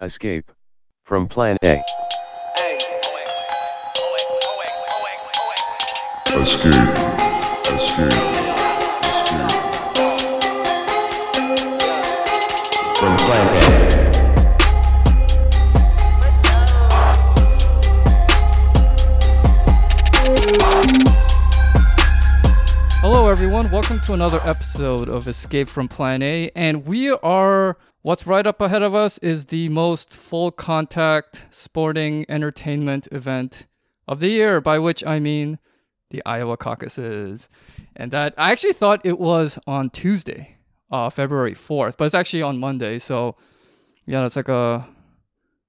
Escape from Plan A. Escape. Escape. Escape. From Plan A. Hello, everyone. Welcome to another episode of Escape from Plan A. And we are, what's right up ahead of us is the most full contact sporting entertainment event of the year, by which I mean the Iowa caucuses. And that I actually thought it was on Tuesday, uh, February 4th, but it's actually on Monday. So, yeah, that's like a,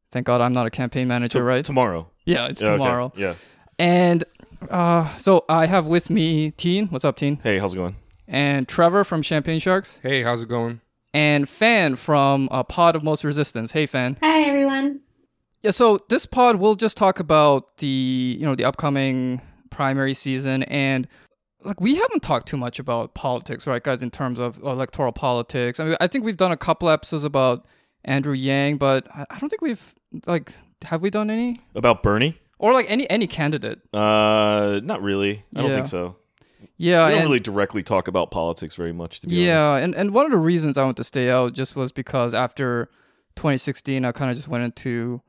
thank God I'm not a campaign manager, right? Tomorrow. yeah, it's Yeah, okay. tomorrow. Yeah. And uh, so I have with me Teen. What's up, Teen? Hey, how's it going? and Trevor from Champagne Sharks, Hey, how's it going? And Fan from uh, Pod of Most Resistance. Hey, Fan. Hi, everyone. Yeah, so this pod will just talk about the you know the upcoming primary season, and like we haven't talked too much about politics, right, guys? In terms of electoral politics, I mean, I think we've done a couple episodes about Andrew Yang, but I I don't think we've like have we done any About Bernie? or like any any candidate? Uh, not really. I don't think so. Yeah, we don't and- really directly talk about politics very much, to be yeah, honest. and, and one of the reasons I wanted to stay out just was because after 2016, I kind of just went into,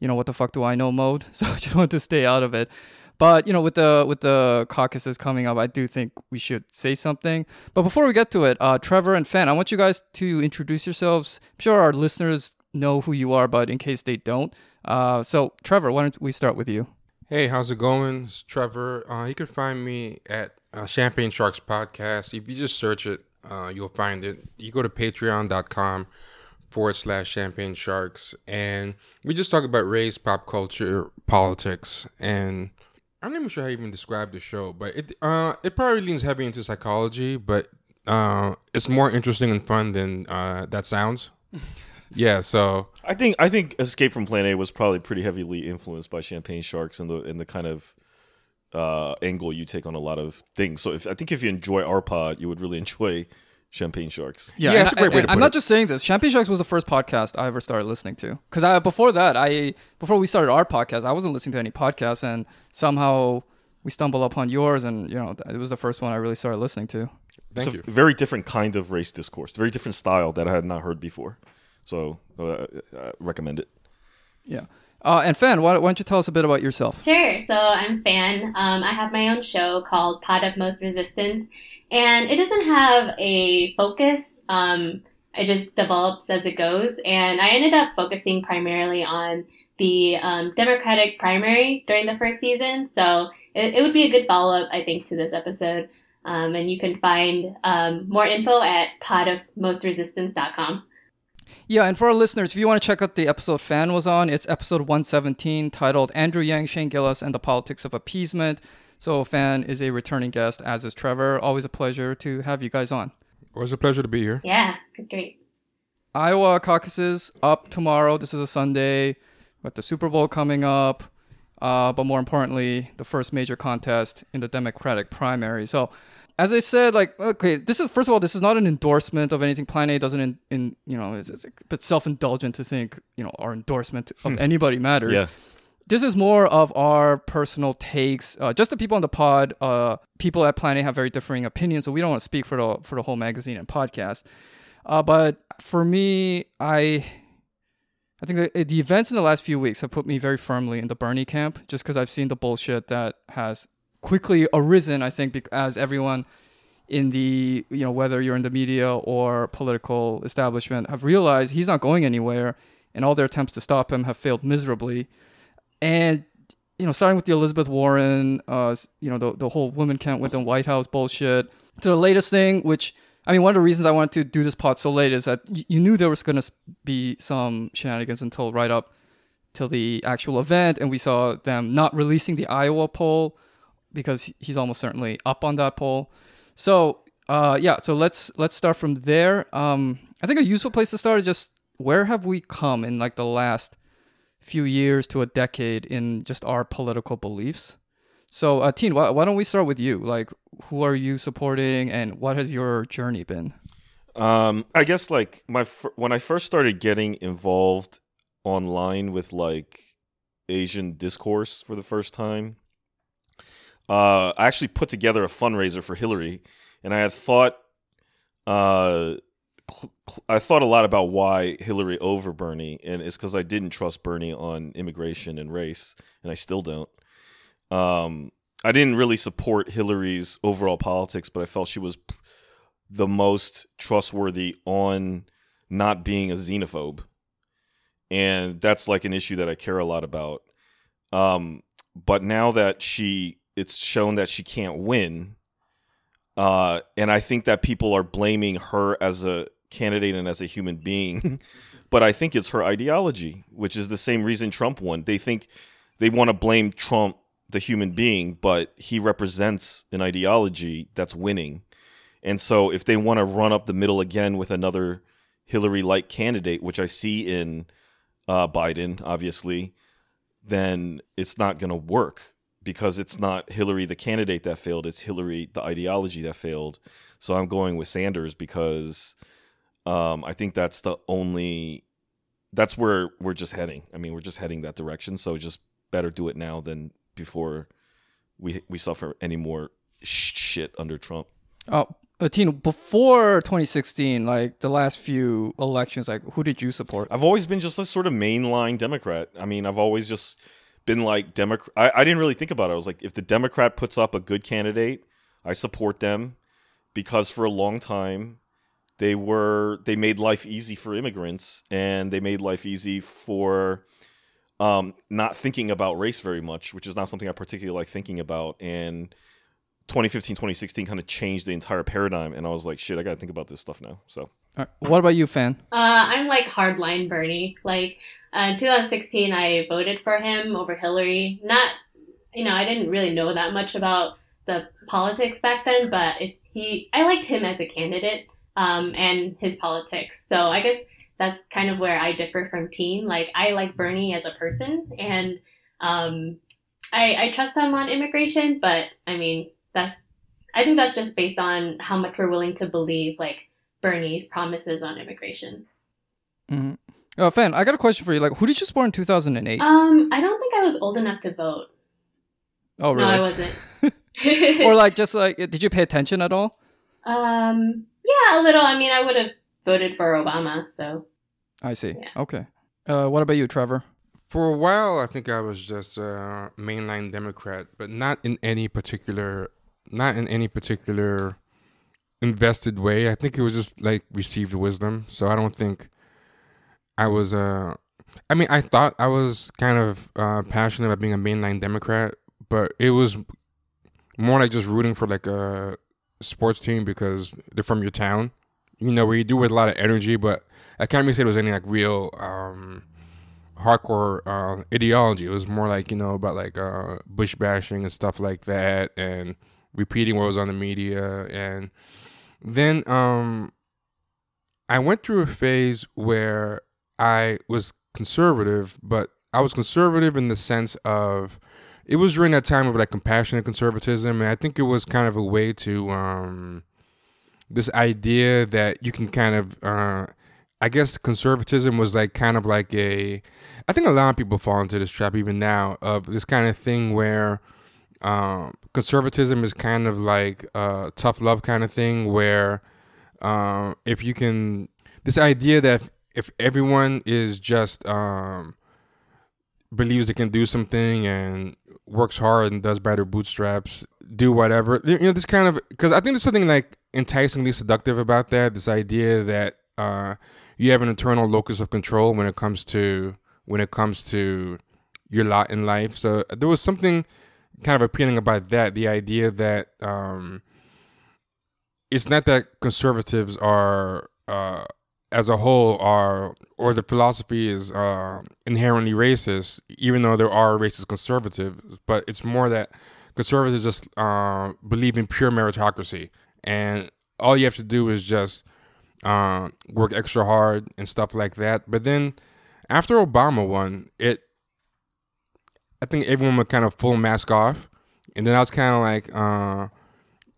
you know, what the fuck do I know mode. So I just wanted to stay out of it. But you know, with the with the caucuses coming up, I do think we should say something. But before we get to it, uh, Trevor and Fan, I want you guys to introduce yourselves. I'm sure our listeners know who you are, but in case they don't, uh, so Trevor, why don't we start with you? Hey, how's it going? It's Trevor. Uh, you can find me at uh, Champagne Sharks Podcast. If you just search it, uh, you'll find it. You go to patreon.com forward slash champagne sharks. And we just talk about race, pop culture, politics. And I'm not even sure how to even describe the show, but it, uh, it probably leans heavy into psychology, but uh, it's more interesting and fun than uh, that sounds. yeah, so I think I think Escape from Plan A was probably pretty heavily influenced by Champagne Sharks and the and the kind of uh, angle you take on a lot of things. So if I think if you enjoy our pod, you would really enjoy Champagne Sharks. Yeah, and it's a great I, way to I'm not it. just saying this. Champagne Sharks was the first podcast I ever started listening to. Because I before that, I before we started our podcast, I wasn't listening to any podcasts, and somehow we stumbled upon yours, and you know, it was the first one I really started listening to. thank it's you. a very different kind of race discourse, very different style that I had not heard before. So uh, I recommend it. Yeah. Uh, and Fan, why, why don't you tell us a bit about yourself? Sure. So I'm Fan. Um, I have my own show called Pod of Most Resistance, and it doesn't have a focus. Um, it just develops as it goes, and I ended up focusing primarily on the um, Democratic primary during the first season. So it, it would be a good follow up, I think, to this episode. Um, and you can find um, more info at podofmostresistance.com. Yeah, and for our listeners, if you want to check out the episode Fan was on, it's episode 117 titled Andrew Yang, Shane Gillis, and the Politics of Appeasement. So Fan is a returning guest, as is Trevor. Always a pleasure to have you guys on. It was a pleasure to be here. Yeah, it's great. Iowa caucuses up tomorrow. This is a Sunday. With the Super Bowl coming up, uh, but more importantly, the first major contest in the Democratic primary. So, as I said, like, okay, this is first of all, this is not an endorsement of anything. Plan A doesn't, in, in you know, it's, it's a bit self-indulgent to think, you know, our endorsement of anybody matters Yeah. this is more of our personal takes. Uh, just the people on the pod, uh, people at Plan A have very differing opinions, so we don't want to speak for the for the whole magazine and podcast. Uh, but for me, I I think the, the events in the last few weeks have put me very firmly in the Bernie camp, just because I've seen the bullshit that has quickly arisen. I think as everyone in the you know whether you're in the media or political establishment have realized he's not going anywhere, and all their attempts to stop him have failed miserably and you know, starting with the Elizabeth Warren, uh, you know, the the whole women can't win the White House bullshit, to the latest thing, which I mean, one of the reasons I wanted to do this pod so late is that you knew there was going to be some shenanigans until right up till the actual event, and we saw them not releasing the Iowa poll because he's almost certainly up on that poll. So, uh, yeah, so let's let's start from there. Um, I think a useful place to start is just where have we come in like the last few years to a decade in just our political beliefs. So, uh, Teen, why, why don't we start with you? Like, who are you supporting, and what has your journey been? Um, I guess like my fir- when I first started getting involved online with like Asian discourse for the first time. Uh, I actually put together a fundraiser for Hillary, and I had thought, uh, cl- cl- I thought a lot about why Hillary over Bernie, and it's because I didn't trust Bernie on immigration and race, and I still don't. Um, I didn't really support Hillary's overall politics, but I felt she was p- the most trustworthy on not being a xenophobe. And that's like an issue that I care a lot about. Um, but now that she, it's shown that she can't win. Uh, and I think that people are blaming her as a candidate and as a human being. but I think it's her ideology, which is the same reason Trump won. They think they want to blame Trump the human being, but he represents an ideology that's winning. And so if they want to run up the middle again with another Hillary like candidate, which I see in uh, Biden, obviously, then it's not going to work because it's not Hillary the candidate that failed, it's Hillary the ideology that failed. So I'm going with Sanders because um, I think that's the only that's where we're just heading. I mean, we're just heading that direction. So just better do it now than before we we suffer any more sh- shit under Trump. Oh, uh, Tino, before 2016, like the last few elections, like who did you support? I've always been just a sort of mainline Democrat. I mean, I've always just been like Democrat. I, I didn't really think about it. I was like, if the Democrat puts up a good candidate, I support them because for a long time they were they made life easy for immigrants and they made life easy for um, not thinking about race very much, which is not something I particularly like thinking about. And 2015, 2016 kind of changed the entire paradigm. And I was like, shit, I got to think about this stuff now. So All right, what about you, fan? Uh, I'm like hardline Bernie. Like uh, in 2016, I voted for him over Hillary. Not, you know, I didn't really know that much about the politics back then, but it's he. I liked him as a candidate um, and his politics. So I guess that's kind of where I differ from Teen. Like I like Bernie as a person, and um, I, I trust him on immigration. But I mean, that's I think that's just based on how much we're willing to believe, like Bernie's promises on immigration. hmm Uh, fan, I got a question for you. Like, who did you support in 2008? Um, I don't think I was old enough to vote. oh, really? No, I wasn't. or like, just like, did you pay attention at all? um, yeah, a little. I mean, I would have voted for Obama. So I see. Yeah. Okay. Uh, what about you, Trevor? For a while, I think I was just a mainline Democrat, but not in any particular, not in any particular invested way. I think it was just like received wisdom. So I don't think I was. Uh, I mean, I thought I was kind of uh, passionate about being a mainline Democrat, but it was more like just rooting for like a sports team because they're from your town. You know, where you do with a lot of energy, but I can't really say there was any like real. Um, hardcore uh, ideology. It was more like you know about like uh, bush bashing and stuff like that, and repeating what was on the media. And then um, I went through a phase where I was conservative, but I was conservative in the sense of it was during that time of like compassionate conservatism, and I think it was kind of a way to um, this idea that you can kind of. Uh, I guess conservatism was like kind of like a. I think a lot of people fall into this trap even now of this kind of thing where um, conservatism is kind of like a tough love kind of thing where um, if you can this idea that if everyone is just um, believes they can do something and works hard and does better bootstraps, do whatever. You know, this kind of because I think there's something like enticingly seductive about that. This idea that uh, you have an internal locus of control when it comes to when it comes to your lot in life. So there was something kind of appealing about that. The idea that um, it's not that conservatives are uh, as a whole are or the philosophy is uh, inherently racist, even though there are racist conservatives. But it's more that conservatives just uh, believe in pure meritocracy, and all you have to do is just uh, work extra hard and stuff like that. But then after Obama won, it I think everyone would kind of full mask off, and then I was kind of like, uh,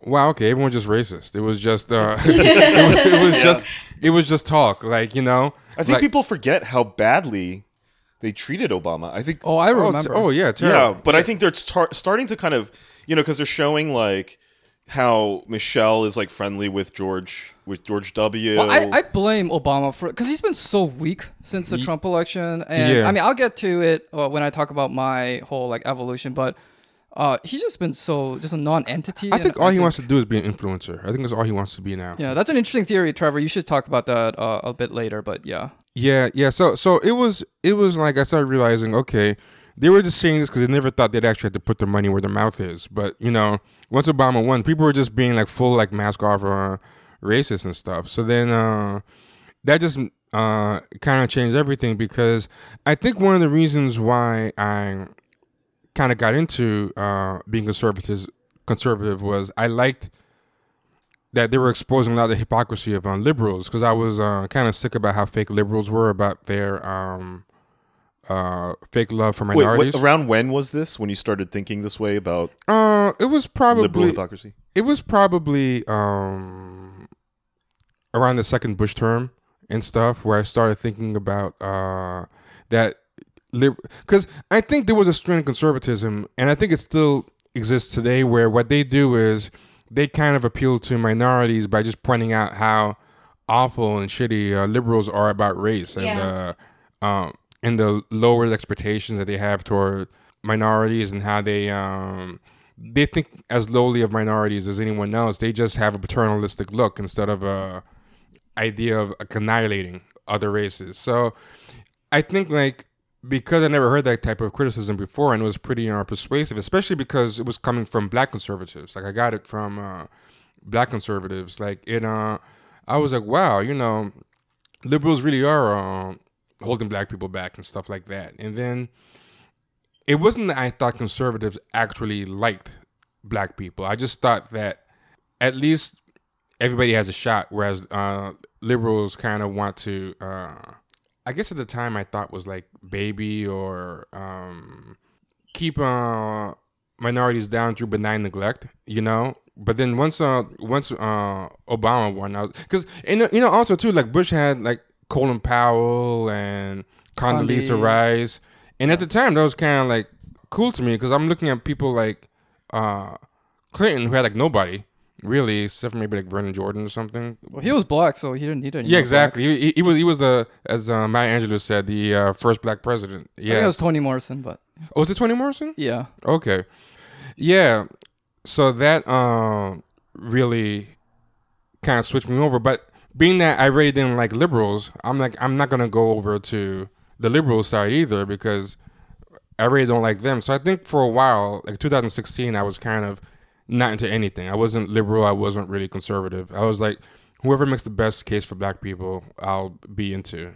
"Wow, okay, everyone's just racist." It was just, uh, it was, it was just, it was just talk, like you know. I think like- people forget how badly they treated Obama. I think Oh, I Oh, t- remember. oh yeah, terrible. yeah, but I think they're tar- starting to kind of, you know, because they're showing like how Michelle is like friendly with George with George W. Well, I, I blame Obama for because he's been so weak since the Ye- Trump election, and Yeah. I mean I'll get to it uh, when I talk about my whole like evolution, but uh, he's just been so just a non-entity. I think all he wants to do is be an influencer. I think that's all he wants to be now. Yeah, that's an interesting theory, Trevor. You should talk about that uh, a bit later, but yeah. Yeah, yeah. So, so it was, it was like I started realizing, okay, they were just saying this because they never thought they'd actually have to put their money where their mouth is. But you know, once Obama won, people were just being like full like mask off uh, racist and stuff. So then uh, that just uh, kind of changed everything because I think one of the reasons why I kind of got into uh, being conservative conservative was I liked that they were exposing a lot of the hypocrisy of uh, liberals because I was uh, kind of sick about how fake liberals were about their um, uh, fake love for Wait, minorities. what, around when was this? When you started thinking this way about uh, it was probably liberal hypocrisy? it was probably um, around the second Bush term and stuff where I started thinking about uh, that because I think there was a strain of conservatism, and I think it still exists today, where what they do is they kind of appeal to minorities by just pointing out how awful and shitty uh, liberals are about race and Yeah. uh, um, and the lowered expectations that they have toward minorities and how they um, they think as lowly of minorities as anyone else. They just have a paternalistic look instead of a idea of annihilating other races. So I think like because I never heard that type of criticism before, and it was pretty uh, persuasive, especially because it was coming from black conservatives. Like I got it from uh, black conservatives. Like it, uh, I was like, wow, you know, liberals really are uh, holding black people back and stuff like that. And then it wasn't that I thought conservatives actually liked black people. I just thought that at least everybody has a shot, whereas uh, liberals kind of want to. Uh, I guess at the time I thought was like baby or um, keep uh, minorities down through benign neglect, you know. But then once uh once uh Obama won, I was because and you know also too like Bush had like Colin Powell and Condoleezza Condi. Rice, and at the time that was kind of like cool to me because I'm looking at people like uh Clinton who had like nobody really except for maybe like Vernon Jordan or something. Well, he was black, so he didn't need any. Yeah, exactly. He, he, he was he was the as uh, Maya Angelou said the uh, first black president. Yeah, it was Toni Morrison, but Oh, was it Toni Morrison? yeah. Okay. Yeah. So that um really kind of switched me over. But being that I really didn't like liberals, I'm like I'm not gonna go over to the liberal side either because I really don't like them. So I think for a while, like 2016, I was kind of not into anything. I wasn't liberal. I wasn't really conservative. I was like, whoever makes the best case for black people, I'll be into.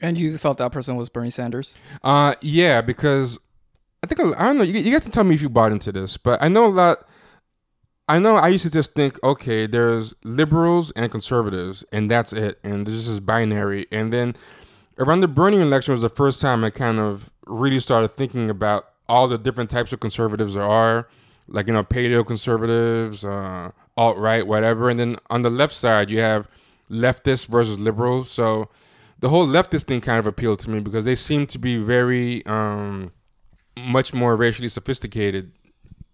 And you thought that person was Bernie Sanders? Uh, yeah, because I think I don't know. You, you guys can tell me if you bought into this, but I know a lot. I know I used to just think, okay, there's liberals and conservatives, and that's it, and this is binary. And then around the Bernie election was the first time I kind of really started thinking about all the different types of conservatives there are, like you know, paleo conservatives, uh, alt right, whatever. And then on the left side, you have leftists versus liberals. So the whole leftist thing kind of appealed to me because they seem to be very um, much more racially sophisticated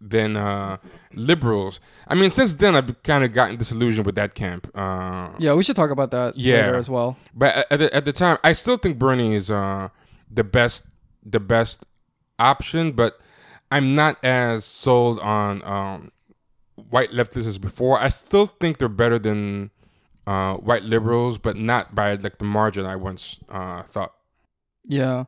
than uh, liberals. I mean, since then I've kind of gotten disillusioned with that camp. Uh, Yeah, we should talk about that Yeah. later as well. but at- the, at the time, I still think Bernie is uh, the best the best option. But I'm not as sold on um, white leftists as before. I still think they're better than uh, white liberals, but not by like the margin I once uh, thought. Yeah.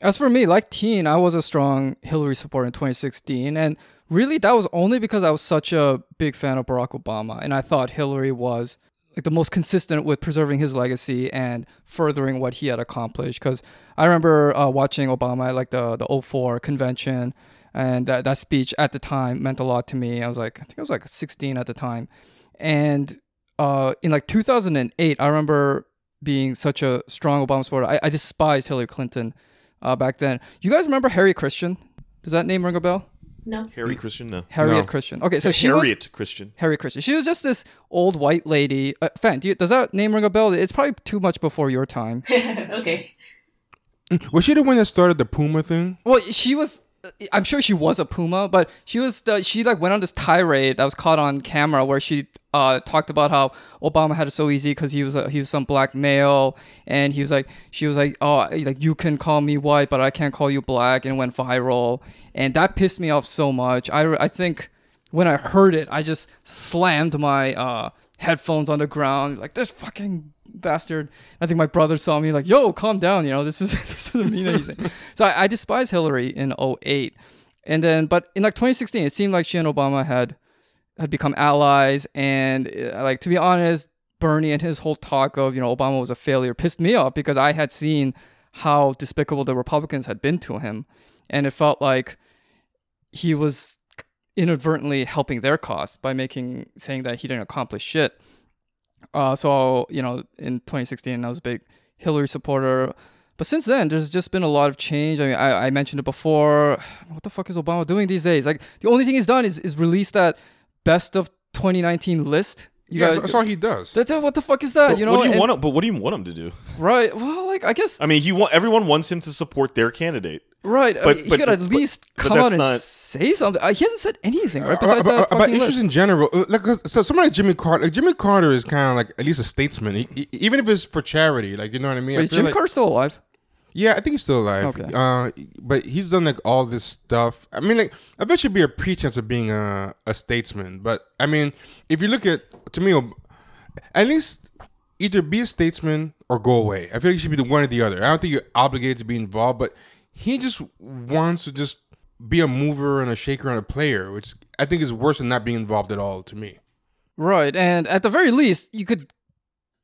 As for me, like teen, I was a strong Hillary supporter in 2016. And really, that was only because I was such a big fan of Barack Obama. And I thought Hillary was like the most consistent with preserving his legacy and furthering what he had accomplished. Because I remember uh, watching Obama at like the, the 04 convention. And that, that speech at the time meant a lot to me. I was like, I think I was like 16 at the time. And uh, in like 2008, I remember being such a strong Obama supporter. I, I despised Hillary Clinton uh, back then. You guys remember Harry Christian? Does that name ring a bell? No. Harry Christian? No. Harriet No. Christian. Okay, so she was Harriet Christian. Harry Christian. She was just this old white lady. Uh, Fan, do you, does that name ring a bell? It's probably too much before your time. okay. Was she the one that started the Puma thing? Well, she was. I'm sure she was a Puma, but she was the she like went on this tirade that was caught on camera where she uh talked about how Obama had it so easy because he was a, he was some black male and he was like she was like oh like you can call me white but I can't call you black and it went viral and that pissed me off so much. I I think when I heard it I just slammed my uh headphones on the ground like this fucking bastard. I think my brother saw me like, yo, calm down. You know, this is this doesn't mean anything. so I, I despise Hillary in 08. And then, but in like 2016, it seemed like she and Obama had had become allies. And uh, like to be honest, Bernie and his whole talk of you know Obama was a failure pissed me off because I had seen how despicable the Republicans had been to him, and it felt like he was inadvertently helping their cause by making saying that he didn't accomplish shit. Uh, so you know, in 2016, I was a big Hillary supporter. But since then, there's just been a lot of change. I mean, I, I mentioned it before. What the fuck is Obama doing these days? Like, the only thing he's done is, is release that best of 2019 list. You yeah, got- that's, that's all he does. that's what the fuck is that? But you know, what do you and- want? Him, but what do you want him to do? right? Well, like I guess I mean, he want everyone wants him to support their candidate. Right. I but- he but- could at least but come out and not- say something. Uh, he hasn't said anything, right? Uh, Besides about, that about issues list. in general, Like, so someone like Jimmy Carter, like Jimmy Carter is kind of like at least a statesman, he, even if it's for charity, like you know what I mean. I Wait, is feel Jim like- Carter still alive? Yeah, I think he's still alive. Okay. Uh, but he's done like all this stuff. I mean, like I bet you be a pretense of being a, a statesman. But I mean, if you look at to me, at least either be a statesman or go away. I feel like you should be the one or the other. I don't think you're obligated to be involved, but he just wants to just be a mover and a shaker and a player, which I think is worse than not being involved at all to me. Right, and at the very least, you could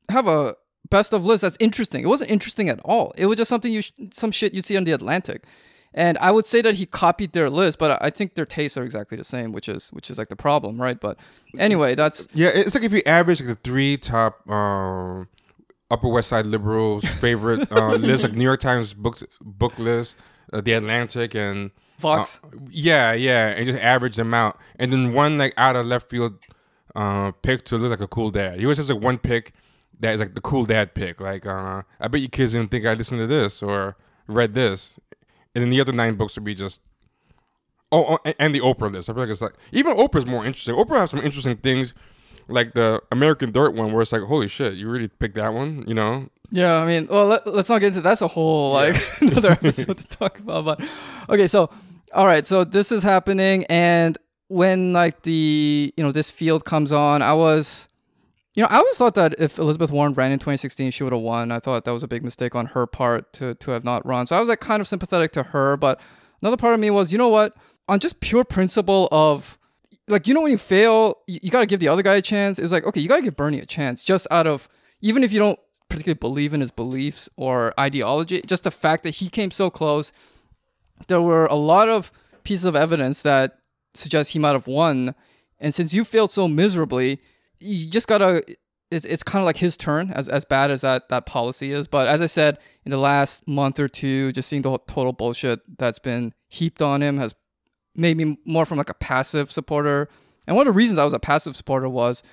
have a best of list that's interesting. It wasn't interesting at all. It was just something you, sh- some shit you'd see on the Atlantic, and I would say that he copied their list, but I think their tastes are exactly the same, which is which is like the problem, right? But anyway, that's Yeah, it's like if you average like the three top um, Upper West Side liberals' favorite uh, list, like New York Times books book list, uh, The Atlantic, and Fox. uh, yeah, yeah, and just average them out, and then one like out of left field uh, pick to look like a cool dad. He always has like one pick that is like the cool dad pick. Like, uh, I bet you kids didn't think I listened to this or read this, and then the other nine books would be just. Oh, oh, and- and the Oprah list. I feel like it's like even Oprah's more interesting. Oprah has some interesting things, like the American Dirt one, where it's like, holy shit, you really picked that one, you know? Yeah, I mean, well, let, let's not get into that's a whole like another episode to talk about. But okay, so all right, so this is happening, and when like the you know this field comes on, I was, you know, I always thought that if Elizabeth Warren ran in 2016, she would have won. I thought that was a big mistake on her part to to have not run. So I was like kind of sympathetic to her, but another part of me was, you know what, on just pure principle of like you know when you fail you, you got to give the other guy a chance? It was like okay you got to give bernie a chance just out of even if you don't particularly believe in his beliefs or ideology just the fact that he came so close. There were a lot of pieces of evidence that suggest he might have won. And since you failed so miserably you just gotta it's, it's kind of like his turn as, as bad as that that policy is. But as i said in the last month or two just seeing the total bullshit that's been heaped on him has made me more from like a passive supporter. And one of the reasons I was a passive supporter was,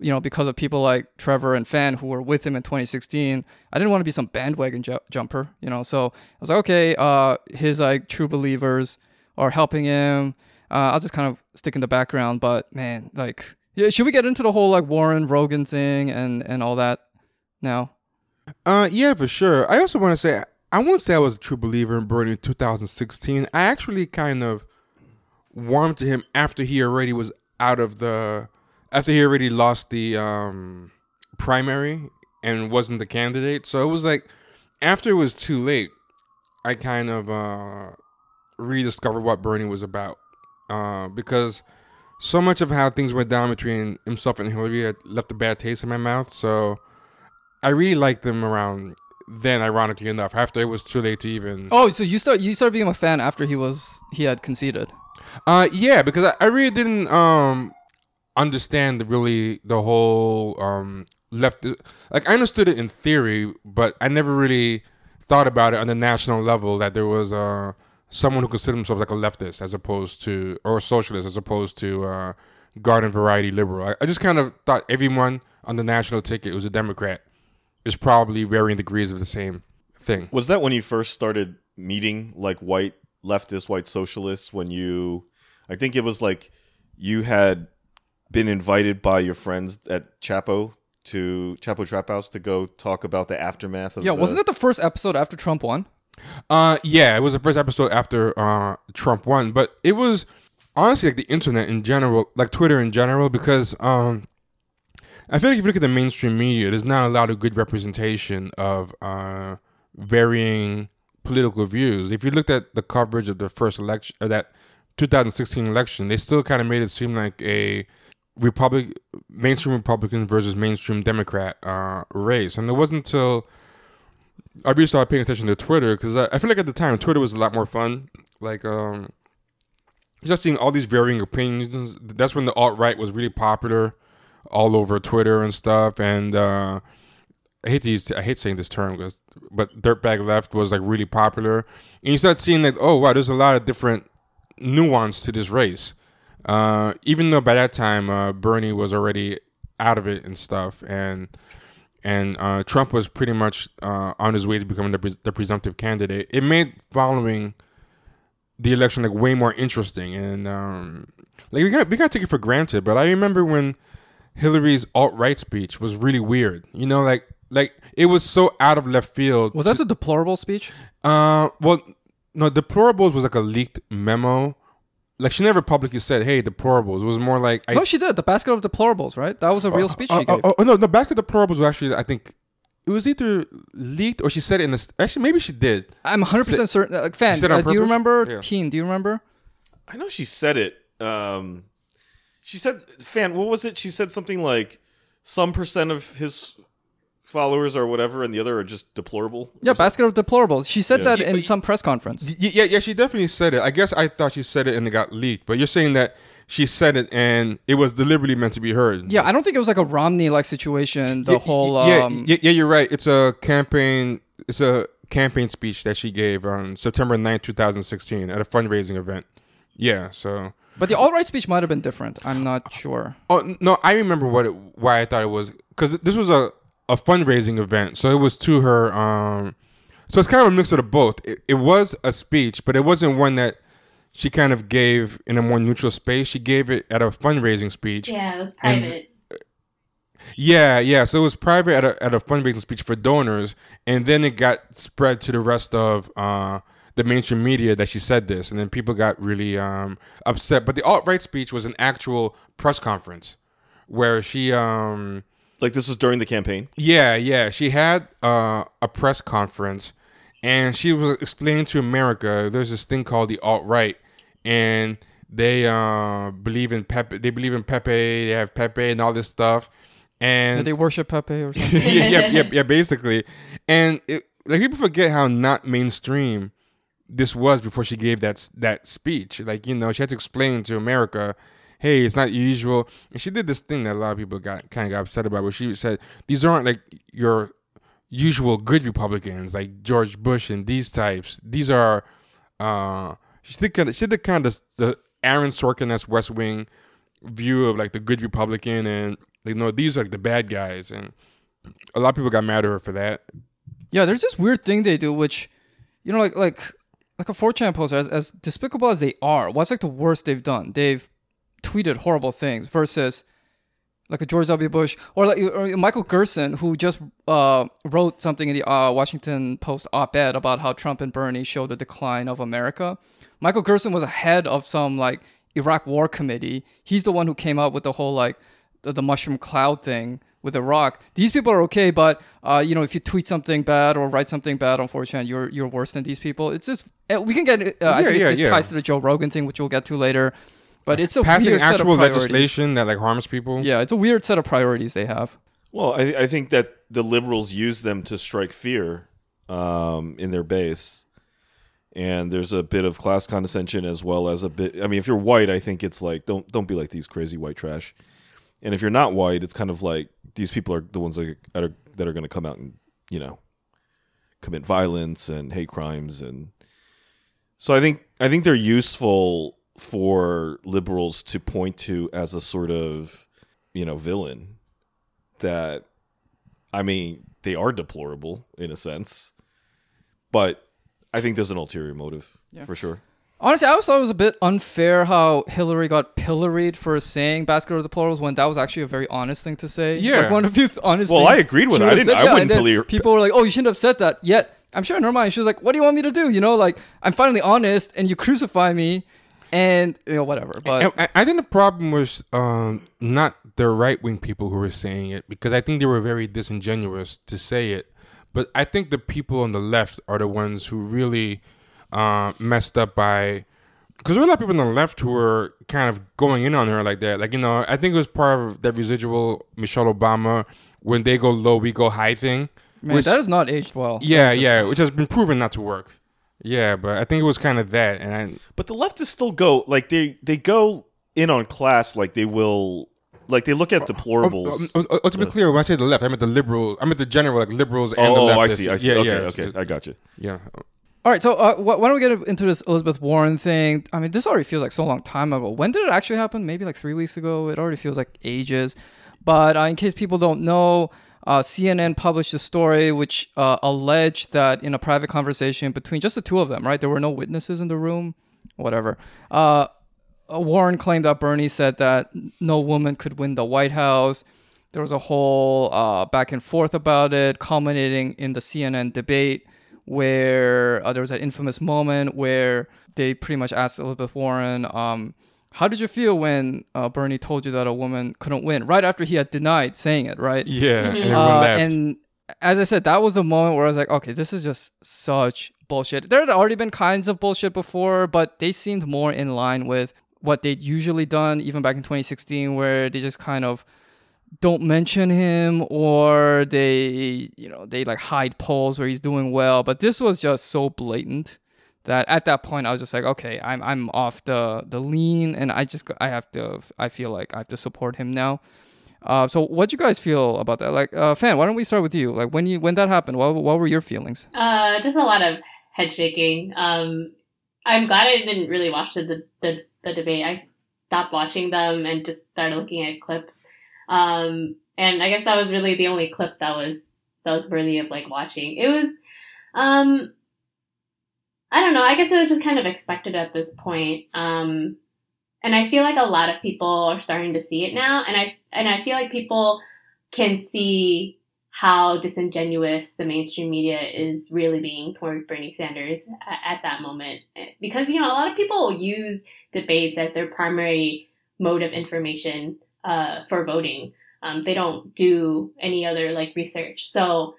you know, because of people like Trevor and Fan who were with him in 2016. I didn't want to be some bandwagon ju- jumper, you know. So I was like, okay, uh, his like true believers are helping him. Uh, I'll just kind of stick in the background. But man, like, yeah, should we get into the whole like Warren Rogan thing and and all that now? Uh, yeah, for sure. I also want to say, I won't say I was a true believer in Bernie in 2016. I actually kind of warmed to him after he already was out of the, after he already lost the um, primary and wasn't the candidate. So it was like, after it was too late, I kind of uh, rediscovered what Bernie was about. Uh, because so much of how things went down between himself and Hillary had left a bad taste in my mouth. So I really liked them around then, ironically enough, after it was too late to even. Oh, so you start you started being a fan after he was he had conceded. Uh, yeah, because I, I really didn't um understand the, really the whole um left. Like I understood it in theory, but I never really thought about it on the national level that there was uh someone who considered himself like a leftist as opposed to or a socialist as opposed to uh garden variety liberal. I, I just kind of thought everyone on the national ticket was a Democrat is probably varying degrees of the same thing. Was that when you first started meeting like white leftists, white socialists? When you, I think it was like you had been invited by your friends at Chapo to Chapo Trap House to go talk about the aftermath of the. Yeah, the, wasn't that the first episode after Trump won? Uh, yeah, it was the first episode after uh, Trump won, but it was honestly like the internet in general, like Twitter in general, because um, I feel like if you look at the mainstream media, there's not a lot of good representation of uh, varying political views. If you looked at the coverage of the first election, uh, that 2016 election, they still kind of made it seem like a Republic, mainstream Republican versus mainstream Democrat uh, race, and it wasn't until I really started paying attention to Twitter because I, I feel like at the time Twitter was a lot more fun. Like, um, just seeing all these varying opinions. That's when the alt right was really popular, all over Twitter and stuff. And uh, I hate to use, I hate saying this term, but dirtbag left was like really popular. And you start seeing like, oh wow, there's a lot of different nuance to this race. Uh, even though by that time uh, Bernie was already out of it and stuff, and and uh, Trump was pretty much uh, on his way to becoming the, pres- the presumptive candidate. It made following the election like way more interesting, and um, like we got we got to take it for granted. But I remember when Hillary's alt right speech was really weird. You know, like like it was so out of left field. Was that the deplorable speech? Uh, well, no, deplorables was like a leaked memo. Like she never publicly said, "Hey, deplorables." It was more like I, no, she did. The basket of deplorables, right? That was a real speech Oh, she oh, gave. oh, oh, no, the basket of deplorables was actually, I think, it was either leaked or she said it in the. Actually, maybe she did. I'm 100% certain. Uh, fan, said it on uh, do you remember? Yeah. Teen, do you remember? I know she said it. Um, she said, "Fan, what was it?" She said something like, "Some percent of his followers or whatever, and the other are just deplorable." Yeah, basket of deplorables. She said Yeah. that in some press conference. Y- yeah, yeah, she definitely said it. I guess I thought she said it and it got leaked, but you're saying that she said it and it was deliberately meant to be heard. Yeah, I don't think it was like a Romney like situation. The Yeah, whole yeah, um, yeah, yeah, you're right. It's a campaign. It's a campaign speech that she gave on September 9th, 2016, at a fundraising event. Yeah, so. But the alt right speech might have been different. I'm not sure. Oh no, I remember what it, why I thought it was because this was a, a fundraising event, so it was to her. Um, so it's kind of a mix of the both. It, it was a speech, but it wasn't one that she kind of gave in a more neutral space. She gave it at a fundraising speech. Yeah, it was And- private. Yeah, yeah. So it was private at a, at a fundraising speech for donors, and then it got spread to the rest of uh, the mainstream media that she said this, and then people got really um, upset. But the alt right speech was an actual press conference where she, um, Like this was during the campaign. yeah, yeah, she had uh, a press conference, and she was explaining to America there's this thing called the alt right, and they uh, believe in Pepe. They believe in Pepe. They have Pepe and all this stuff, and Did they worship Pepe or something? yeah, yeah, yeah, yeah, basically. And it, like people forget how not mainstream this was before she gave that that speech. Like you know, she had to explain to America, "Hey, it's not usual." And she did this thing that a lot of people got kind of got upset about, where she said, "These aren't like your usual good Republicans, like George Bush and these types. These are." uh She did kind of she did kind of the Aaron Sorkin as West Wing view of like the good Republican and like no, these are like the bad guys and a lot of people got mad at her for that. Yeah, there's this weird thing they do, which, you know, like like like a 4chan poster, as, as despicable as they are, what's like the worst they've done? They've tweeted horrible things versus like a George W. Bush or like or Michael Gerson, who just uh, wrote something in the uh, Washington Post op-ed about how Trump and Bernie showed the decline of America. Michael Gerson was a head of some like Iraq War Committee. He's the one who came up with the whole like the, the mushroom cloud thing with Iraq. These people are okay, but uh, you know, if you tweet something bad or write something bad on 4chan, you're you're worse than these people. It's just uh, we can get. Uh, I think yeah, this yeah. ties to the Joe Rogan thing, which we'll get to later. But it's a Passing weird set of actual legislation that like harms people. Yeah, it's a weird set of priorities they have. Well, I, I think that the liberals use them to strike fear um, in their base, and there's a bit of class condescension as well as a bit. I mean, if you're white, I think it's like don't don't be like these crazy white trash, and if you're not white, it's kind of like these people are the ones that are that are going to come out and you know commit violence and hate crimes, and so I think I think they're useful for liberals to point to as a sort of you know villain that I mean, they are deplorable in a sense. but I think there's an ulterior motive Yeah. for sure. Honestly, I always thought it was a bit unfair how Hillary got pilloried for saying basket of deplorables when that was actually a very honest thing to say. Yeah. like one of few honest. Well, I agreed with it. I didn't- said. I wouldn't and then pillar- People were like, "Oh, you shouldn't have said that." Yet, I'm sure in her mind, she was like, "What do you want me to do?" You know, like I'm finally honest, and you crucify me, and you know whatever. But I, I think the problem was um, not the right wing people who were saying it because I think they were very disingenuous to say it. But I think the people on the left are the ones who really uh, messed up by because there were a lot of people on the left who were kind of going in on her like that. Like you know, I think it was part of that residual Michelle Obama when they go low, we go high thing. man, which- that has not aged well. yeah, Just- yeah, which has been proven not to work. Yeah, but I think it was kind of that, and I, But the leftists still go like they they go in on class like they will like they look at uh, deplorables. Oh, oh, oh, to be clear, when I say the left, I meant the liberal. I meant the general, like liberals and Oh, the leftists. I see. I see. Yeah, okay, yeah, okay, I got you. yeah. All right, so uh, wh- why don't we get into this Elizabeth Warren thing? I mean, this already feels like so long time ago. When did it actually happen? Maybe like three weeks ago. It already feels like ages. But uh, in case people don't know, uh, CNN published a story which uh, alleged that in a private conversation between just the two of them, right? There were no witnesses in the room, whatever. Uh, uh, Warren claimed that Bernie said that no woman could win the White House. There was a whole uh, back and forth about it, culminating in the CNN debate, where uh, there was that infamous moment where they pretty much asked Elizabeth Warren, um, "How did you feel when uh, Bernie told you that a woman couldn't win?" Right after he had denied saying it, right? Yeah, and Uh, and as I said, that was the moment where I was like, okay, this is just such bullshit. There had already been kinds of bullshit before, but they seemed more in line with what they'd usually done, even back in 2016, where they just kind of don't mention him or they, you know, they like hide polls where he's doing well. But this was just so blatant that at that point I was just like, okay, I'm I'm off the the lean, and I just I have to I feel like I have to support him now. Uh, so what do you guys feel about that? Like, uh, fan, why don't we start with you? Like, when you when that happened, what what were your feelings? Uh, just a lot of head shaking. Um, I'm glad I didn't really watch the, the the debate. I stopped watching them and just started looking at clips. Um, and I guess that was really the only clip that was that was worthy of like watching. It was, um, I don't know. I guess it was just kind of expected at this point. Um, and I feel like a lot of people are starting to see it now, and I and I feel like people can see how disingenuous the mainstream media is really being toward Bernie Sanders at, at that moment. Because, you know, a lot of people use debates as their primary mode of information uh, for voting. Um, they don't do any other like research. So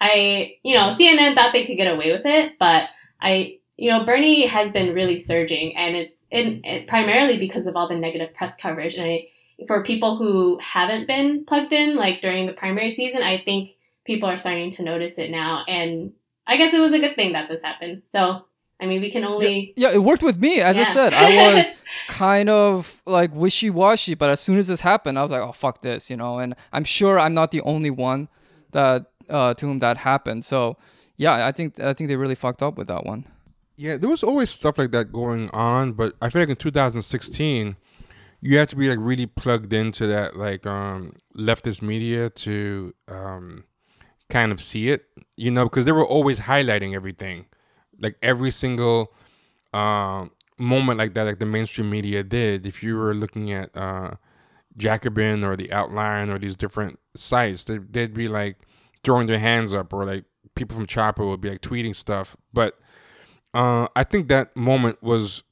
I, you know, CNN thought they could get away with it, but I, you know, Bernie has been really surging and it's in, it, primarily because of all the negative press coverage. And I, for people who haven't been plugged in, like during the primary season, I think people are starting to notice it now. And I guess it was a good thing that this happened. So, I mean, we can only. Yeah, it worked with me. As I said, I was kind of like wishy washy, but as soon as this happened, I was like, oh fuck this, you know. And I'm sure I'm not the only one that uh, to whom that happened. So yeah, I think I think they really fucked up with that one. Yeah, there was always stuff like that going on, but I feel like in 2016, you had to be like really plugged into that like um leftist media to um kind of see it, you know, because they were always highlighting everything, like every single um moment like that, like the mainstream media did. If you were looking at uh Jacobin or the Outline or these different sites, they, they'd be like throwing their hands up, or like people from Chapo would be like tweeting stuff, but uh, I think that moment was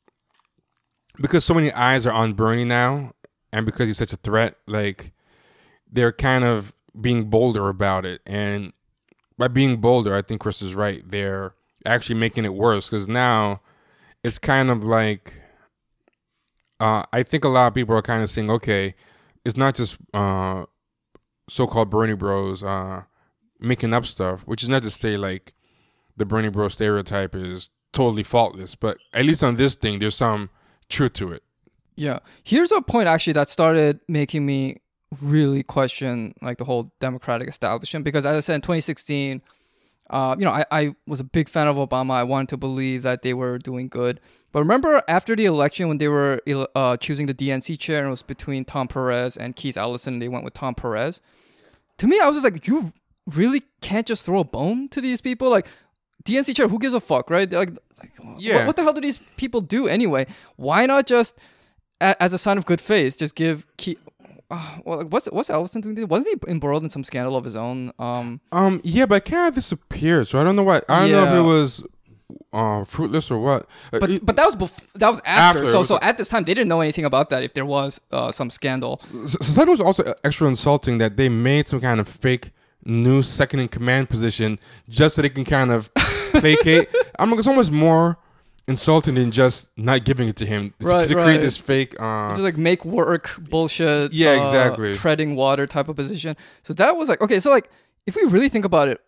because so many eyes are on Bernie now, and because he's such a threat. Like they're kind of being bolder about it, and by being bolder, I think Chris is right. They're actually making it worse because now it's kind of like uh, I think a lot of people are kind of saying, okay, it's not just uh, so-called Bernie Bros uh, making up stuff, which is not to say like the Bernie Bro stereotype is totally faultless, but at least on this thing, there's some truth to it. Yeah. Here's a point actually that started making me really question like the whole Democratic establishment because as I said in 2016, uh, you know, I, I was a big fan of Obama. I wanted to believe that they were doing good. But remember after the election when they were uh, choosing the DNC chair and it was between Tom Perez and Keith Ellison, and they went with Tom Perez. To me, I was just like, you really can't just throw a bone to these people? Like, DNC chair. Who gives a fuck, right? Like, like Yeah. What, what the hell do these people do anyway? Why not just, a, as a sign of good faith, just give key. Uh, well, what's what's Ellison doing? Wasn't he embroiled in some scandal of his own? Um, Um, yeah, but it kind of disappeared. So I don't know what. I don't know if it was uh, fruitless or what. Uh, but it- but that was bef- that was after. After, so was so at this time they didn't know anything about that. If there was uh, some scandal, so that was also extra insulting that they made some kind of fake new second in command position just so they can kind of placate. I'm like, it's almost more insulting than just not giving it to him to- Right, to, create right. this fake. Uh, It's like make work bullshit. Yeah, uh, exactly. treading water type of position. So that was like okay. So like if we really think about it,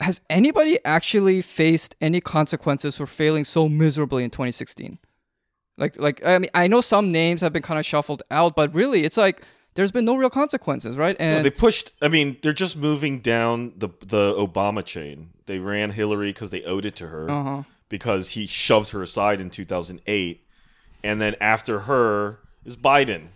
has anybody actually faced any consequences for failing so miserably in 2016? Like like I mean I know some names have been kind of shuffled out, but really it's like there's been no real consequences, right? Well, And they pushed. I mean, they're just moving down the the Obama chain. They ran Hillary because they owed it to her uh-huh. because he shoved her aside in 2008, and then after her is Biden.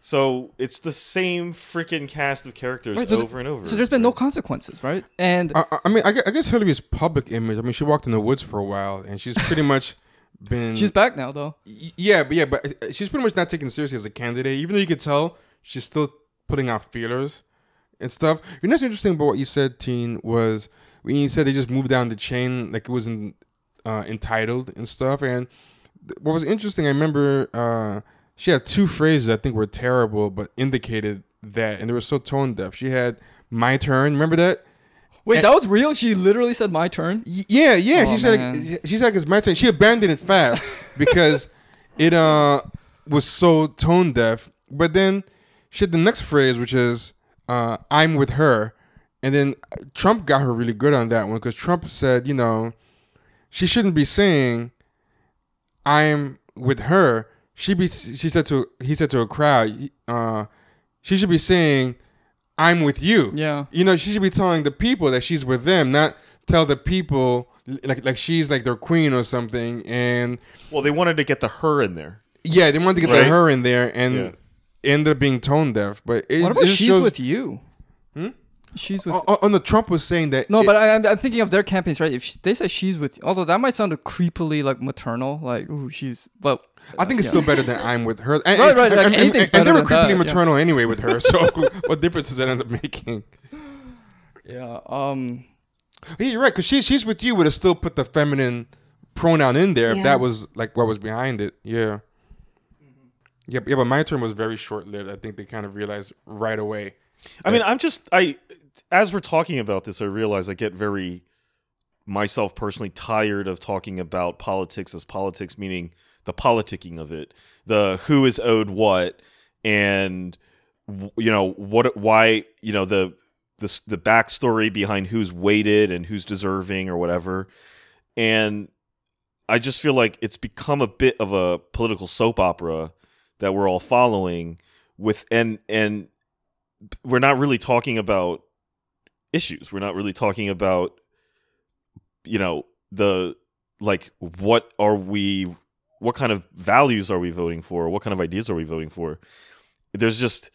So it's the same freaking cast of characters Right, so th- over and over. So there's been no consequences, right? And I, I- I mean, I guess, I guess Hillary's public image. I mean, she walked in the woods for a while, and she's pretty much been. she's back now though. Y- Yeah, but yeah, but uh, she's pretty much not taken seriously as a candidate. Even though you could tell she's still putting out feelers and stuff. You know what's interesting about what you said, Teen, was when you said they just moved down the chain like it wasn't uh, entitled and stuff. And th- what was interesting, I remember uh, she had two phrases I think were terrible, but indicated that, and they were so tone deaf. She had "my turn." Remember that? Wait, And- that was real? She literally said my turn? Y- Yeah, yeah. Oh, she said man. she said it's my turn. She abandoned it fast because it uh was so tone deaf. But then she had the next phrase, which is uh, "I'm with her," and then Trump got her really good on that one because Trump said, you know, she shouldn't be saying "I'm with her." She be she said to he said to a crowd, uh, she should be saying "I'm with you." Yeah. you know, she should be telling the people that she's with them, not tell the people like like she's like their queen or something. And well, they wanted to get the her in there. yeah, they wanted to get Right. the her in there, and Yeah. Ended up being tone deaf. But it, What about just she's shows- with you? She's with oh, oh, no, Trump was saying that. No, it- but I, I'm, I'm thinking of their campaigns, right? If she, they say she's with, although that might sound creepily like maternal, like ooh, she's. But I think it's yeah. still better than I'm with her. And, Right, right, And, like and- anything's and- and they better were creepily that, yeah. maternal anyway with her. So what difference does that end up making? yeah. Um. Yeah, you're right. Because she, she's with you would have still put the feminine pronoun in there if that was like what was behind it. Yeah. Yeah, but- yeah, but my term was very short lived. I think they kind of realized right away. I mean, I'm just I as we're talking about this, I realize I get very myself personally tired of talking about politics as politics, meaning the politicking of it, the who is owed what, and you know what, why, you know the the the backstory behind who's weighted and who's deserving or whatever, and I just feel like it's become a bit of a political soap opera that we're all following with and and we're not really talking about issues. We're not really talking about you know the like what are we what kind of values are we voting for? What kind of ideas are we voting for? There's just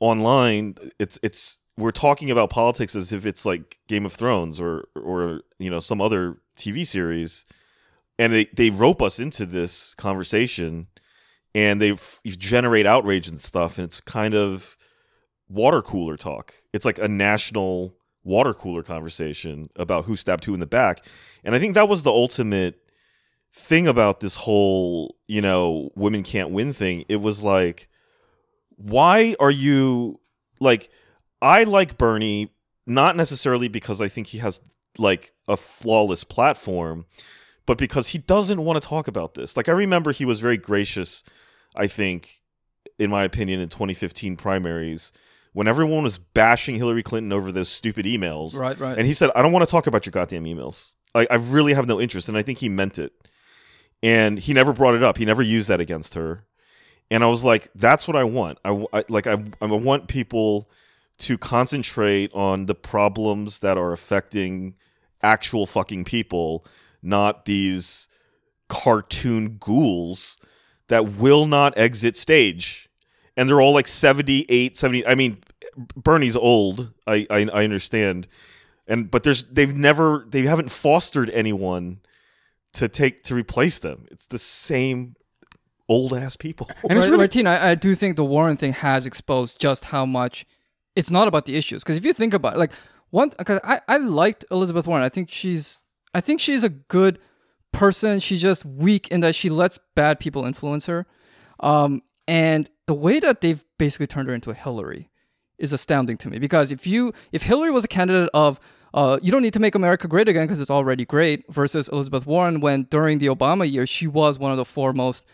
online it's it's we're talking about politics as if it's like Game of Thrones or or you know some other TV series and they they rope us into this conversation and they generate outrage and stuff and it's kind of water cooler talk. It's like a national water cooler conversation about who stabbed who in the back. And I think that was the ultimate thing about this whole, you know, women can't win thing. It was like, why are you like, I like Bernie, not necessarily because I think he has like a flawless platform, but because he doesn't want to talk about this. Like, I remember he was very gracious, I think, in my opinion, in 2015 primaries when everyone was bashing Hillary Clinton over those stupid emails. Right. Right. And he said, I don't want to talk about your goddamn emails. I, I really have no interest. And I think he meant it. And he never brought it up. He never used that against her. And I was like, that's what I want. I, I- like, I, I want people to concentrate on the problems that are affecting actual fucking people, not these cartoon ghouls that will not exit stage. And they're all like 78, 70. I mean, Bernie's old. I, I, I understand. and but there's they've never they haven't fostered anyone to take to replace them. It's the same old ass people. And it's really- Martina, I, I do think the Warren thing has exposed just how much it's not about the issues. Because if you think about it, like one, because I, I liked Elizabeth Warren. I think she's I think she's a good person. She's just weak in that she lets bad people influence her. Um, and the way that they've basically turned her into a Hillary is astounding to me. Because if you if Hillary was a candidate of uh, you don't need to make America great again because it's already great versus Elizabeth Warren when during the Obama years she was one of the foremost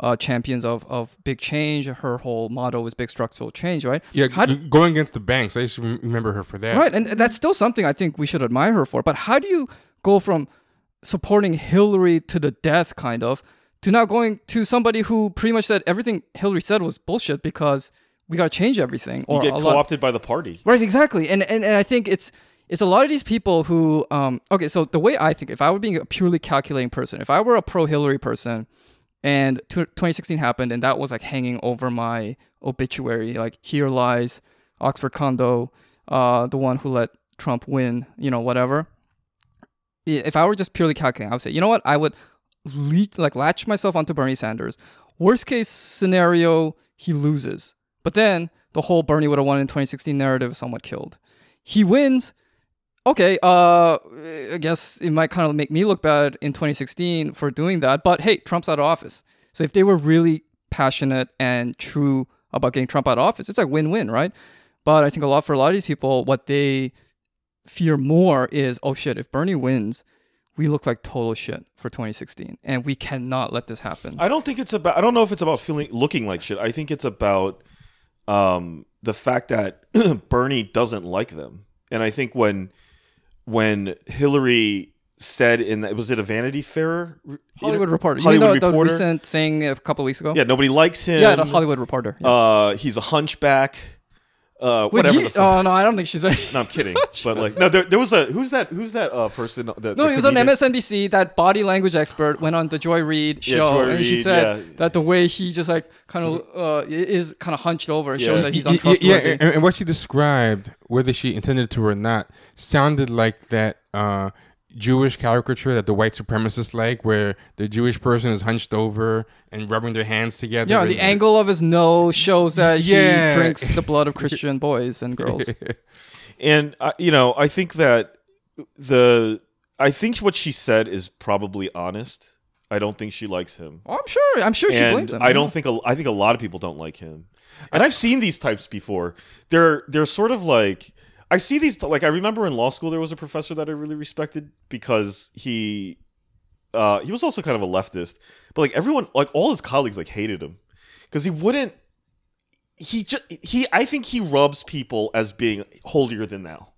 uh, champions of, of big change. Her whole motto was big structural change, right? Yeah, How do- going against the banks. I used to remember her for that. Right, and that's still something I think we should admire her for. But how do you go from supporting Hillary to the death, kind of, to now going to somebody who pretty much said everything Hillary said was bullshit because we got to change everything, You get co-opted by the party. Right, exactly, and, and and I think it's it's a lot of these people who um okay. So the way I think, if I were being a purely calculating person, if I were a pro Hillary person, and tw 2016 happened, and that was like hanging over my obituary, like here lies Oxford Condo, uh, the one who let Trump win, you know, whatever. If I were just purely calculating, I would say, you know what, I would like latch myself onto Bernie Sanders. Worst case scenario, he loses, but then the whole Bernie would have won in 2016 narrative is somewhat killed. He wins. Okay, uh, I guess it might kind of make me look bad in 2016 for doing that. But hey, Trump's out of office. So if they were really passionate and true about getting Trump out of office, it's like win-win, right? But I think a lot for a lot of these people, what they fear more is, oh shit, if Bernie wins, we look like total shit for 2016, and we cannot let this happen. I don't think it's about. I don't know if it's about feeling looking like shit. I think it's about um, the fact that Bernie doesn't like them, and I think when when Hillary said in that was it a Vanity Fair Hollywood Reporter, Hollywood you know the Reporter? recent thing a couple weeks ago. yeah nobody likes him yeah, the Hollywood Reporter. Yeah. uh he's a hunchback uh whatever he- the fuck. oh no, I don't think she's. A, no I'm kidding but like no there, there was a who's that who's that uh person that No, the he was on? MSNBC. That body language expert went on the Joy Reid Yeah, show, Joy and she said yeah. that the way he just like kind of uh, is kind of hunched over it shows that he's Y- y- untrustworthy. Yeah, and, and what she described, whether she intended to or not, sounded like that uh, Jewish caricature that the white supremacists like, where the Jewish person is hunched over and rubbing their hands together. Yeah, and- the angle of his nose shows that Yeah. he drinks the blood of Christian boys and girls. and uh, you know i think that the i think what she said is probably honest i don't think she likes him Oh, I'm sure. I'm sure she blames him. i don't think a, i think a lot of people don't like him and i've seen these types before they're they're sort of like i see these like i remember in law school there was a professor that i really respected because he uh he was also kind of a leftist but like everyone like all his colleagues like hated him. Because he wouldn't he just he i think he rubs people as being holier than thou.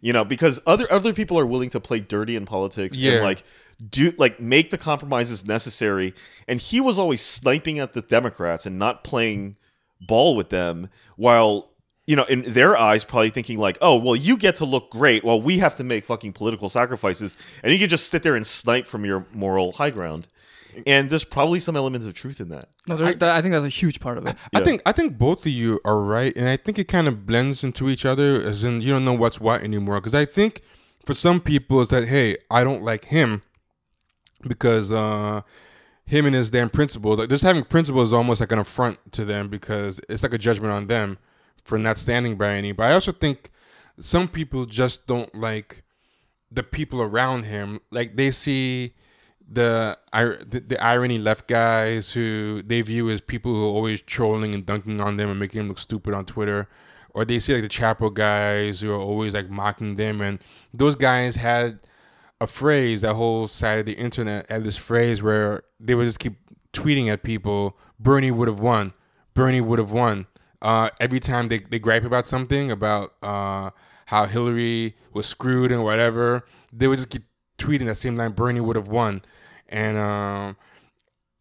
You know because other other people are willing to play dirty in politics Yeah. and like do like make the compromises necessary. And he was always sniping at the democrats and not playing ball with them while you know in their eyes probably thinking like oh well you get to look great while we have to make fucking political sacrifices and you can just sit there and snipe from your moral high ground and there's probably some elements of truth in that No, there, that, I think that's a huge part of it. I Yeah. think I think both of you are right, and I think it kind of blends into each other, as in you don't know what's what anymore. Because I think for some people it's that hey, I don't like him because uh, him and his damn principles. Like just having principles is almost like an affront to them because it's like a judgment on them for not standing by any. But I also think some people just don't like the people around him. Like they see the the, the irony left guys who they view as people who are always trolling and dunking on them and making them look stupid on Twitter, or they see like the Chapo guys who are always like mocking them, and those guys had a phrase that whole side of the internet had this phrase where they would just keep tweeting at people, Bernie would have won, Bernie would have won. Uh, every time they, they gripe about something about uh, how Hillary was screwed and whatever, they would just keep tweeting that same line, Bernie would have won. And um,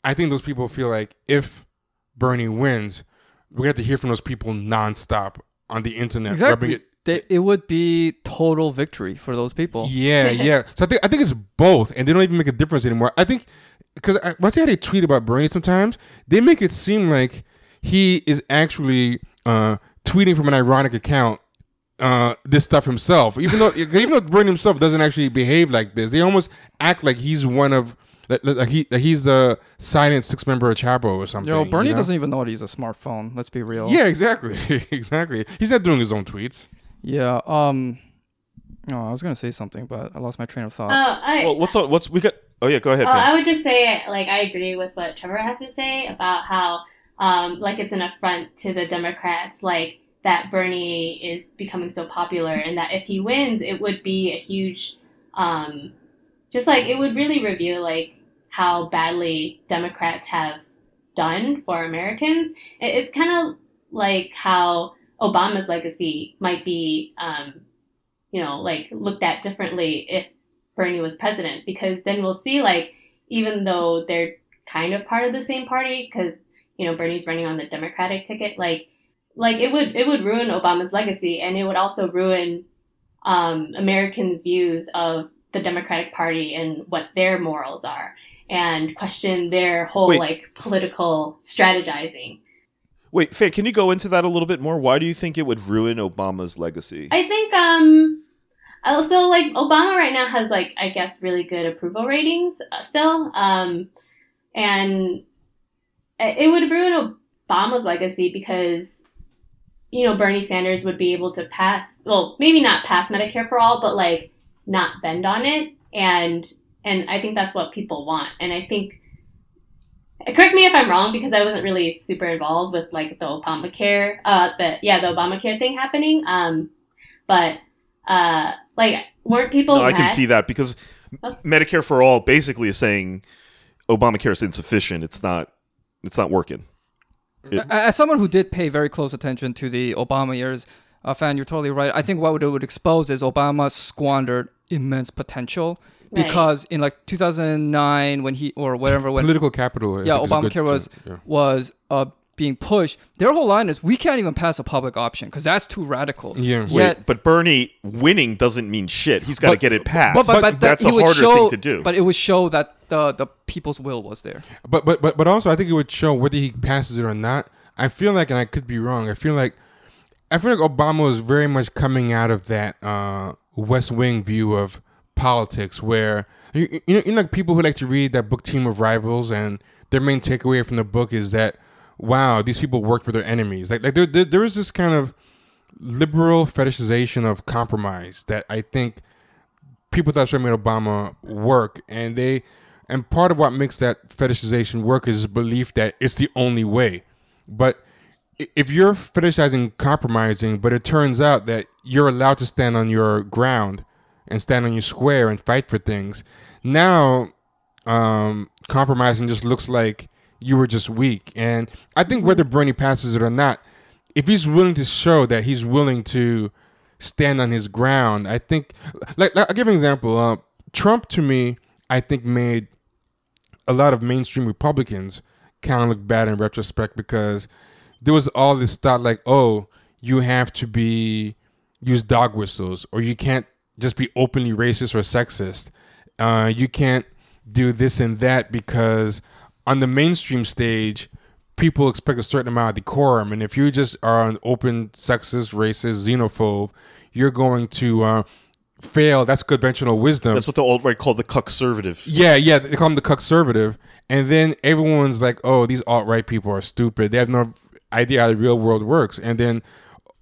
I think those people feel like if Bernie wins, we have to hear from those people nonstop on the internet. rubbing Exactly. it- They, it would be total victory for those people. Yeah, yeah. So I think I think it's both, and they don't even make a difference anymore. I think because when I see how they tweet about Bernie, sometimes they make it seem like he is actually uh, tweeting from an ironic account uh, this stuff himself. Even though even though Bernie himself doesn't actually behave like this, they almost act like he's one of like, like he like he's the silent six member of Chapo or something. Yo, Bernie you know? doesn't even know how to use a smartphone. Let's be real. Yeah, exactly, exactly. He's not doing his own tweets. Yeah. Um. Oh, I was gonna say something, but I lost my train of thought. Oh, I, Well, what's on? What's we got? Oh yeah, go ahead. Oh, I would just say, like, I agree with what Trevor has to say about how, um, like, it's an affront to the Democrats, like, that Bernie is becoming so popular, and that if he wins, it would be a huge, um, just like, it would really reveal, like, how badly Democrats have done for Americans. It, it's kind of like how Obama's legacy might be, um, you know, like, looked at differently if Bernie was president because then we'll see like even though they're kind of part of the same party because you know Bernie's running on the Democratic ticket like like it would it would ruin Obama's legacy and it would also ruin um, Americans' views of the Democratic Party and what their morals are and question their whole Wait. like political strategizing. Wait, Faye, can you go into that a little bit more? Why do you think it would ruin Obama's legacy? I think um also like Obama right now has like I guess really good approval ratings uh, still um and it would ruin Obama's legacy because you know Bernie Sanders would be able to pass well maybe not pass Medicare for all but like not bend on it and and I think that's what people want and I think correct me if I'm wrong because I wasn't really super involved with like the Obamacare uh the yeah the Obamacare thing happening um but uh like weren't people no, I can see that because Oh. Medicare for all basically is saying Obamacare is insufficient. It's not. It's not working. A- As someone who did pay very close attention to the Obama years, uh, fan, you're totally right. I think what it would expose is Obama squandered immense potential Right. because in like 2009 when he or whatever when Political capital. Yeah think is a good Obamacare was yeah. was uh, being pushed, their whole line is we can't even pass a public option because that's too radical. Yeah. Wait, Yet, but Bernie winning doesn't mean shit. He's got to get it passed. but, but, but that- that's a harder show, thing to do. But it would show that the the people's will was there. But but but but also, I think it would show whether he passes it or not. I feel like, and I could be wrong. I feel like I feel like Obama was very much coming out of that uh, West Wing view of politics, where you, you know, you know, like people who like to read that book Team of Rivals, and their main takeaway from the book is that wow, these people worked with their enemies. Like like there there, there is this kind of liberal fetishization of compromise that I think people thought made Obama work, and they and part of what makes that fetishization work is belief that it's the only way. But if you're fetishizing compromising, but it turns out that you're allowed to stand on your ground and stand on your square and fight for things, now um, compromising just looks like you were just weak. And I think whether Bernie passes it or not, if he's willing to show that he's willing to stand on his ground, I think, like, like I'll give an example. Uh, Trump, to me, I think made a lot of mainstream Republicans kind of look bad in retrospect because there was all this thought like, oh, you have to be use dog whistles or you can't just be openly racist or sexist. Uh, you can't do this and that because on the mainstream stage, people expect a certain amount of decorum, and if you just are an open sexist, racist, xenophobe, you're going to uh, fail. That's conventional wisdom. That's what the alt right called the cuckservative. Yeah, yeah, they call them the cuckservative, and then everyone's like, "Oh, these alt right people are stupid. They have no idea how the real world works." And then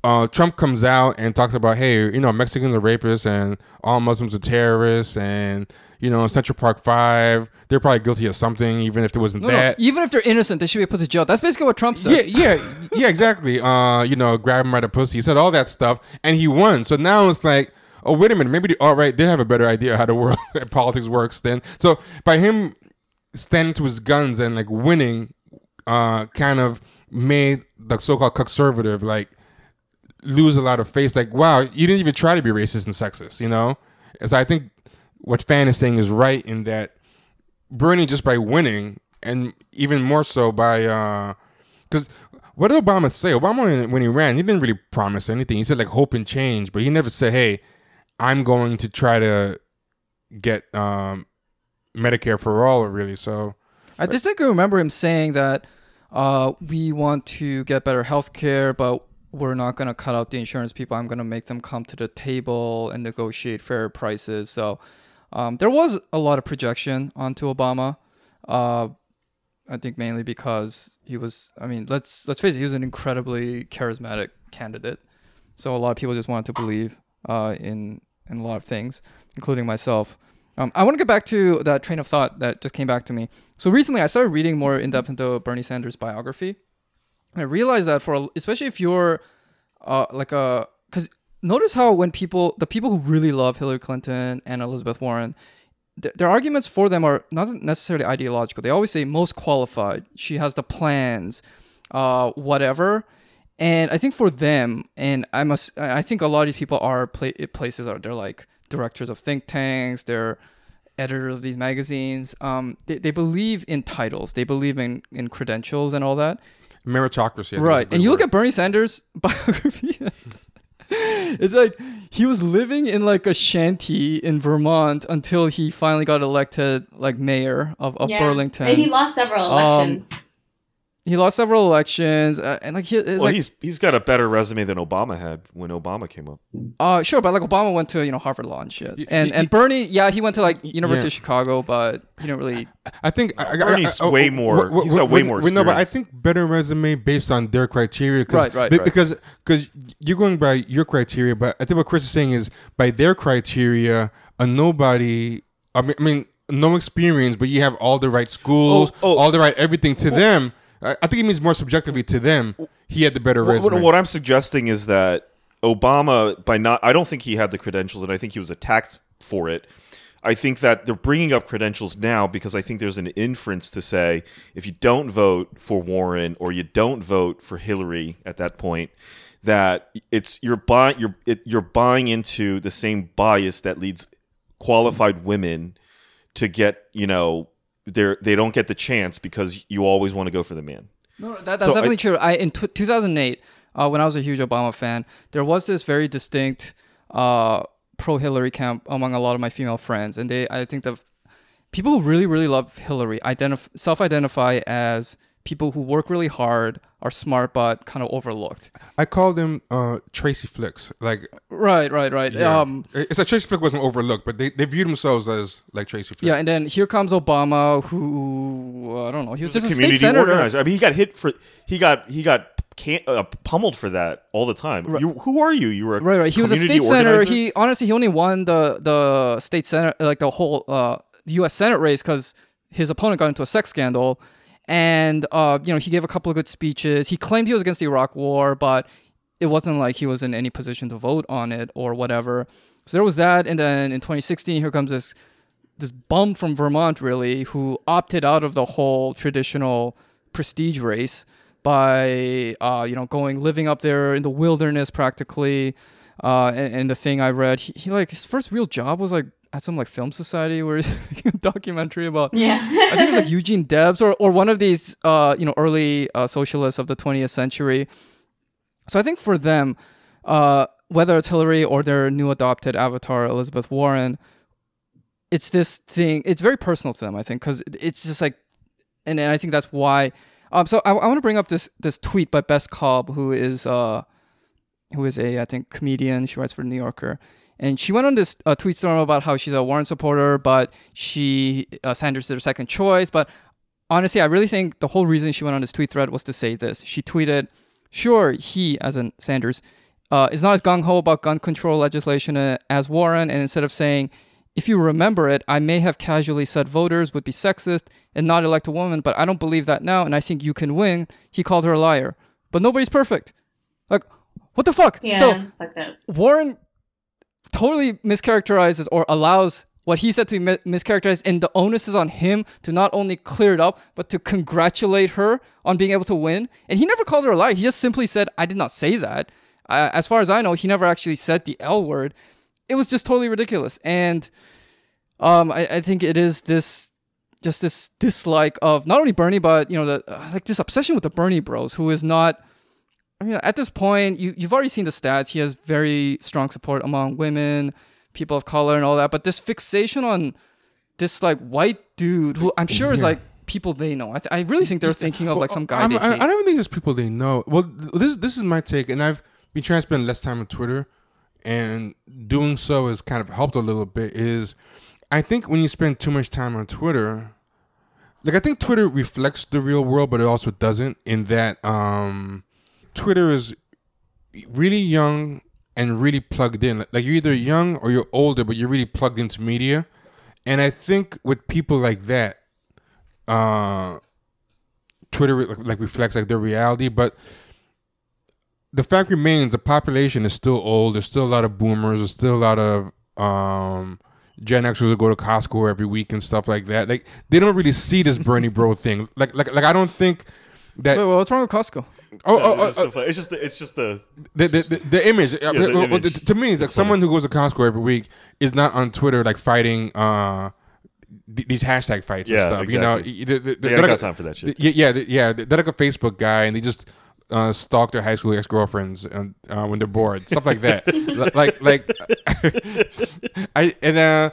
uh, Trump comes out and talks about, "Hey, you know, Mexicans are rapists, and all Muslims are terrorists, and you know, Central Park Five, they're probably guilty of something, even if it wasn't No, no, that." even if they're innocent, they should be put to jail. That's basically what Trump said. Yeah, yeah, yeah, exactly. Uh, you know, grab him by the pussy. He said all that stuff, and he won. So now it's like, oh, wait a minute, maybe the alt right did have a better idea how the world and politics works. Then, so by him standing to his guns and like winning, uh, kind of made the so-called conservative like lose a lot of face. Like, wow, you didn't even try to be racist and sexist, you know. And so I think what Fan is saying is right in that Bernie just by winning, and even more so by because what did Obama say? Obama when- when he ran, he didn't really promise anything. He said like hope and change, but he never said, "Hey, I'm going to try to get um, Medicare for all." Really, so I distinctly remember him saying that uh, we want to get better health care, but we're not going to cut out the insurance people. I'm going to make them come to the table and negotiate fair prices. So um, there was a lot of projection onto Obama. Uh, I think mainly because he was. I mean, let's let's face it, he was an incredibly charismatic candidate. So a lot of people just wanted to believe uh, in in a lot of things, including myself. Um, I want to get back to that train of thought that just came back to me. So recently, I started reading more in depth into Bernie Sanders' biography. I realized that for especially if you're uh, like a because notice how when people the people who really love Hillary Clinton and Elizabeth Warren, th- their arguments for them are not necessarily ideological. They always say most qualified. She has the plans, uh, whatever. And I think for them, and I must, I think a lot of these people are pla- places are they're like directors of think tanks, they're editors of these magazines. Um, they, they believe in titles, they believe in in credentials and all that. Meritocracy. I think is a Right. And you look at Bernie Sanders' biography. it's like he was living in like a shanty in Vermont until he finally got elected like mayor of, of Yeah. Burlington. And he lost several Um, elections. He lost several elections uh, and like he, well, like, he's he's got a better resume than Obama had when Obama came up. uh sure but like Obama went to you know Harvard Law and shit Y- and y- and Bernie yeah he went to like University yeah. of Chicago but he didn't really I think I, I, Bernie's I, I, way more- wh- wh- he's got way wh- more wh- No, but I think better resume based on their criteria. Cause, Right, right, be- right. Because because you're going by your criteria, but I think what Chris is saying is by their criteria, a nobody. I mean, I mean no experience, but you have all the right schools, Oh, oh. all the right everything to them. I, I think it means more subjectively to them. He had the better What, resume. what, what I'm suggesting is that Obama, by not, I don't think he had the credentials, and I think he was attacked for it. I think that they're bringing up credentials now because I think there's an inference to say if you don't vote for Warren or you don't vote for Hillary at that point, that it's you're buying you're it, you're buying into the same bias that leads qualified women to get you know they they don't get the chance because you always want to go for the man. No, that, that's So I- definitely true. I in t- 2008, uh, when I was a huge Obama fan, there was this very distinct uh, pro Hillary camp among a lot of my female friends, and they, I think the people who really, really love Hillary identif- self-identify as people who work really hard, are smart, but kind of overlooked. I call them uh, Tracy Flicks. Like, Right, right, right. yeah. Um, it's like Tracy Flick wasn't overlooked, but they, they view themselves as like Tracy Flick. yeah, and then here comes Obama, who I don't know, he was, He was just a a state senator. organizer. I mean, he got hit for he got he got can, uh, pummeled for that all the time. You, who are you? You were a Right, right. He was a community state senator. He honestly he only won the the state senate like the whole uh U.S. Senate race because his opponent got into a sex scandal, and uh you know he gave a couple of good speeches. He claimed he was against the Iraq War, but it wasn't like he was in any position to vote on it or whatever. So there was that, and then in 2016, here comes this this bum from Vermont, really, who opted out of the whole traditional prestige race by, uh, you know, going living up there in the wilderness practically. Uh, and, and the thing I read, he, he like his first real job was like at some like film society where he's a documentary about Yeah. I think it was like Eugene Debs or, or one of these uh, you know early uh, socialists of the 20th century. So I think for them, uh, whether it's Hillary or their new adopted avatar Elizabeth Warren, it's this thing. It's very personal to them. I think because it's just like, and, and I think that's why. Um, so I, I want to bring up this this tweet by Bess Kalb, who is uh, who is a I think comedian. She writes for the New Yorker, and she went on this uh, tweet storm about how she's a Warren supporter, but she uh, Sanders is her second choice. But honestly, I really think the whole reason she went on this tweet thread was to say this. She tweeted, "Sure, he, as in Sanders, uh, is not as gung ho about gun control legislation uh, as Warren, and instead of saying." If you remember it, I may have casually said voters would be sexist and not elect a woman, but I don't believe that now, and I think you can win. He called her a liar. But nobody's perfect. Like, what the fuck? Yeah, so. Warren totally mischaracterizes or allows what he said to be mischaracterized, and the onus is on him to not only clear it up, but to congratulate her on being able to win. And he never called her a liar. He just simply said, I did not say that. Uh, as far as I know, he never actually said the L word. It was just totally ridiculous. And um, I, I think it is this just this dislike of not only Bernie, but you know, the uh, like this obsession with the Bernie Bros, who is not. I mean, at this point, you you've already seen the stats. He has very strong support among women, people of color, and all that. But this fixation on this like white dude, who I'm sure is like people they know. I, th- I really think they're thinking of like some guy. They I, I don't even think it's people they know. Well, this this is my take, and I've been trying to spend less time on Twitter, and doing so has kind of helped a little bit. Is I think when you spend too much time on Twitter, like I think Twitter reflects the real world, but it also doesn't. In that, um, Twitter is really young and really plugged in. Like you're either young or you're older, but you're really plugged into media. And I think with people like that, uh, Twitter like, like reflects like their reality, but the fact remains the population is still old. There's still a lot of boomers. There's still a lot of um, Gen Xers who go to Costco every week and stuff like that. Like they don't really see this Bernie Bro thing. Like like like I don't think that. Wait, what's wrong with Costco? oh, Yeah, oh, it's, oh, just oh, the, it's just the, it's just the the, the, the, the image. Uh, the well, well, image. to me, it's like It's funny. someone who goes to Costco every week is not on Twitter like fighting uh, th- these hashtag fights Yeah, and stuff. exactly. You know, the, the, the, they they're like got a- time for that shit. yeah, yeah, yeah. They're like a Facebook guy, and they just uh, stalk their high school ex girlfriends uh, when they're bored, stuff like that. Like, like, I and uh,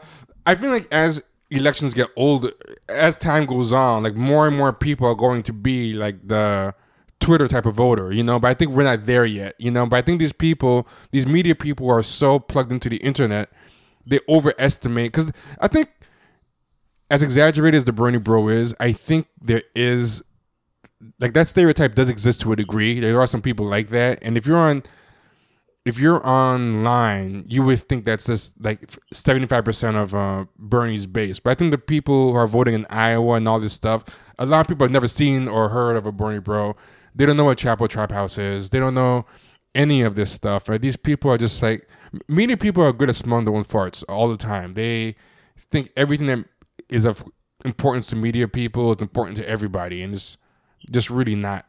I feel like as elections get older, as time goes on, like more and more people are going to be like the Twitter type of voter, you know. But I think we're not there yet, you know. But I think these people, these media people, are so plugged into the internet, they overestimate. Because I think, as exaggerated as the Bernie Bro is, I think there is like that stereotype does exist to a degree. There are some people like that, and if you're on, if you're online, you would think that's just like seventy five percent of uh, Bernie's base. But I think the people who are voting in Iowa and all this stuff, a lot of people have never seen or heard of a Bernie Bro. They don't know what Chapo Trap House is. They don't know any of this stuff. Right? These people are just like media people are good at smelling their own farts all the time. They think everything that is of importance to media people is important to everybody, and it's just really not.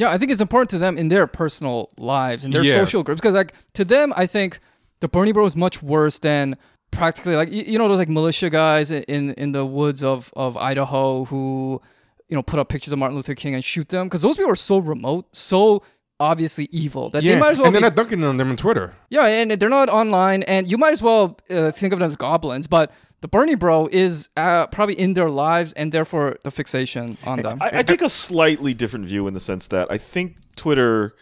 Yeah, I think it's important to them in their personal lives and their Yeah. social groups because, like, to them, I think the Bernie Bro is much worse than practically like you, you know those like militia guys in in the woods of of Idaho who you know put up pictures of Martin Luther King and shoot them because those people are so remote, so obviously evil that Yeah, they might as well and they're be- not dunking on them on Twitter. yeah, and they're not online, and you might as well uh, think of them as goblins. But the Bernie Bro is uh, probably in their lives, and therefore the fixation on them. I, I take a slightly different view in the sense that I think Twitter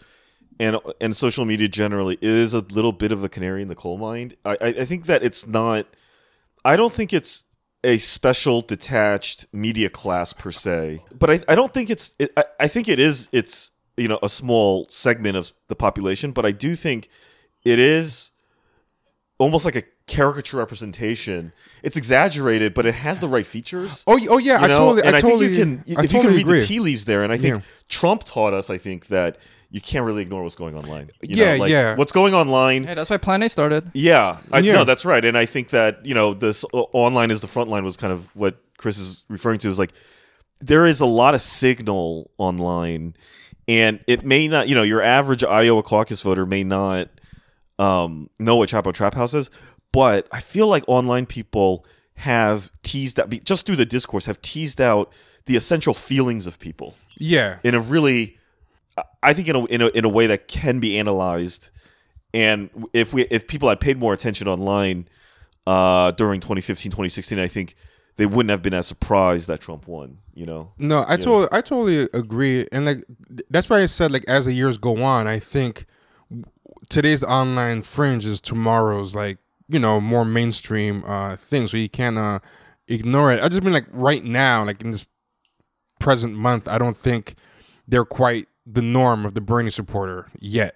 and and social media generally is a little bit of a canary in the coal mine. I, I, I think that it's not. I don't think it's a special detached media class per se, but I, I don't think it's. It, I, I think it is. It's you know a small segment of the population, but I do think it is almost like a caricature representation. It's exaggerated, but it has the right features. Oh, oh yeah, You I totally, and I I, totally, think you can, I if totally you can read agree. the tea leaves there, and I think Yeah. Trump taught us, I think that you can't really ignore what's going online. You Yeah, know, like, yeah. What's going online? hey, that's why Plan A started. Yeah, I Yeah. no, that's right, and I think that you know this o- online is the front line was kind of what Chris is referring to. Is like there is a lot of signal online, and it may not, you know, your average Iowa caucus voter may not um, know what Chapo Trap House is, but I feel like online people have teased out just through the discourse have teased out the essential feelings of people. Yeah, in a really I think in a, in a in a way that can be analyzed. And if we if people had paid more attention online uh during 2015 2016 I think they wouldn't have been as surprised that Trump won you know no, I totally, I totally agree, and like that's why I said like as the years go on, I think today's online fringe is tomorrow's like you know more mainstream uh thing, so you can't uh ignore it. I just mean like right now, like in this present month, I don't think they're quite the norm of the Bernie supporter yet.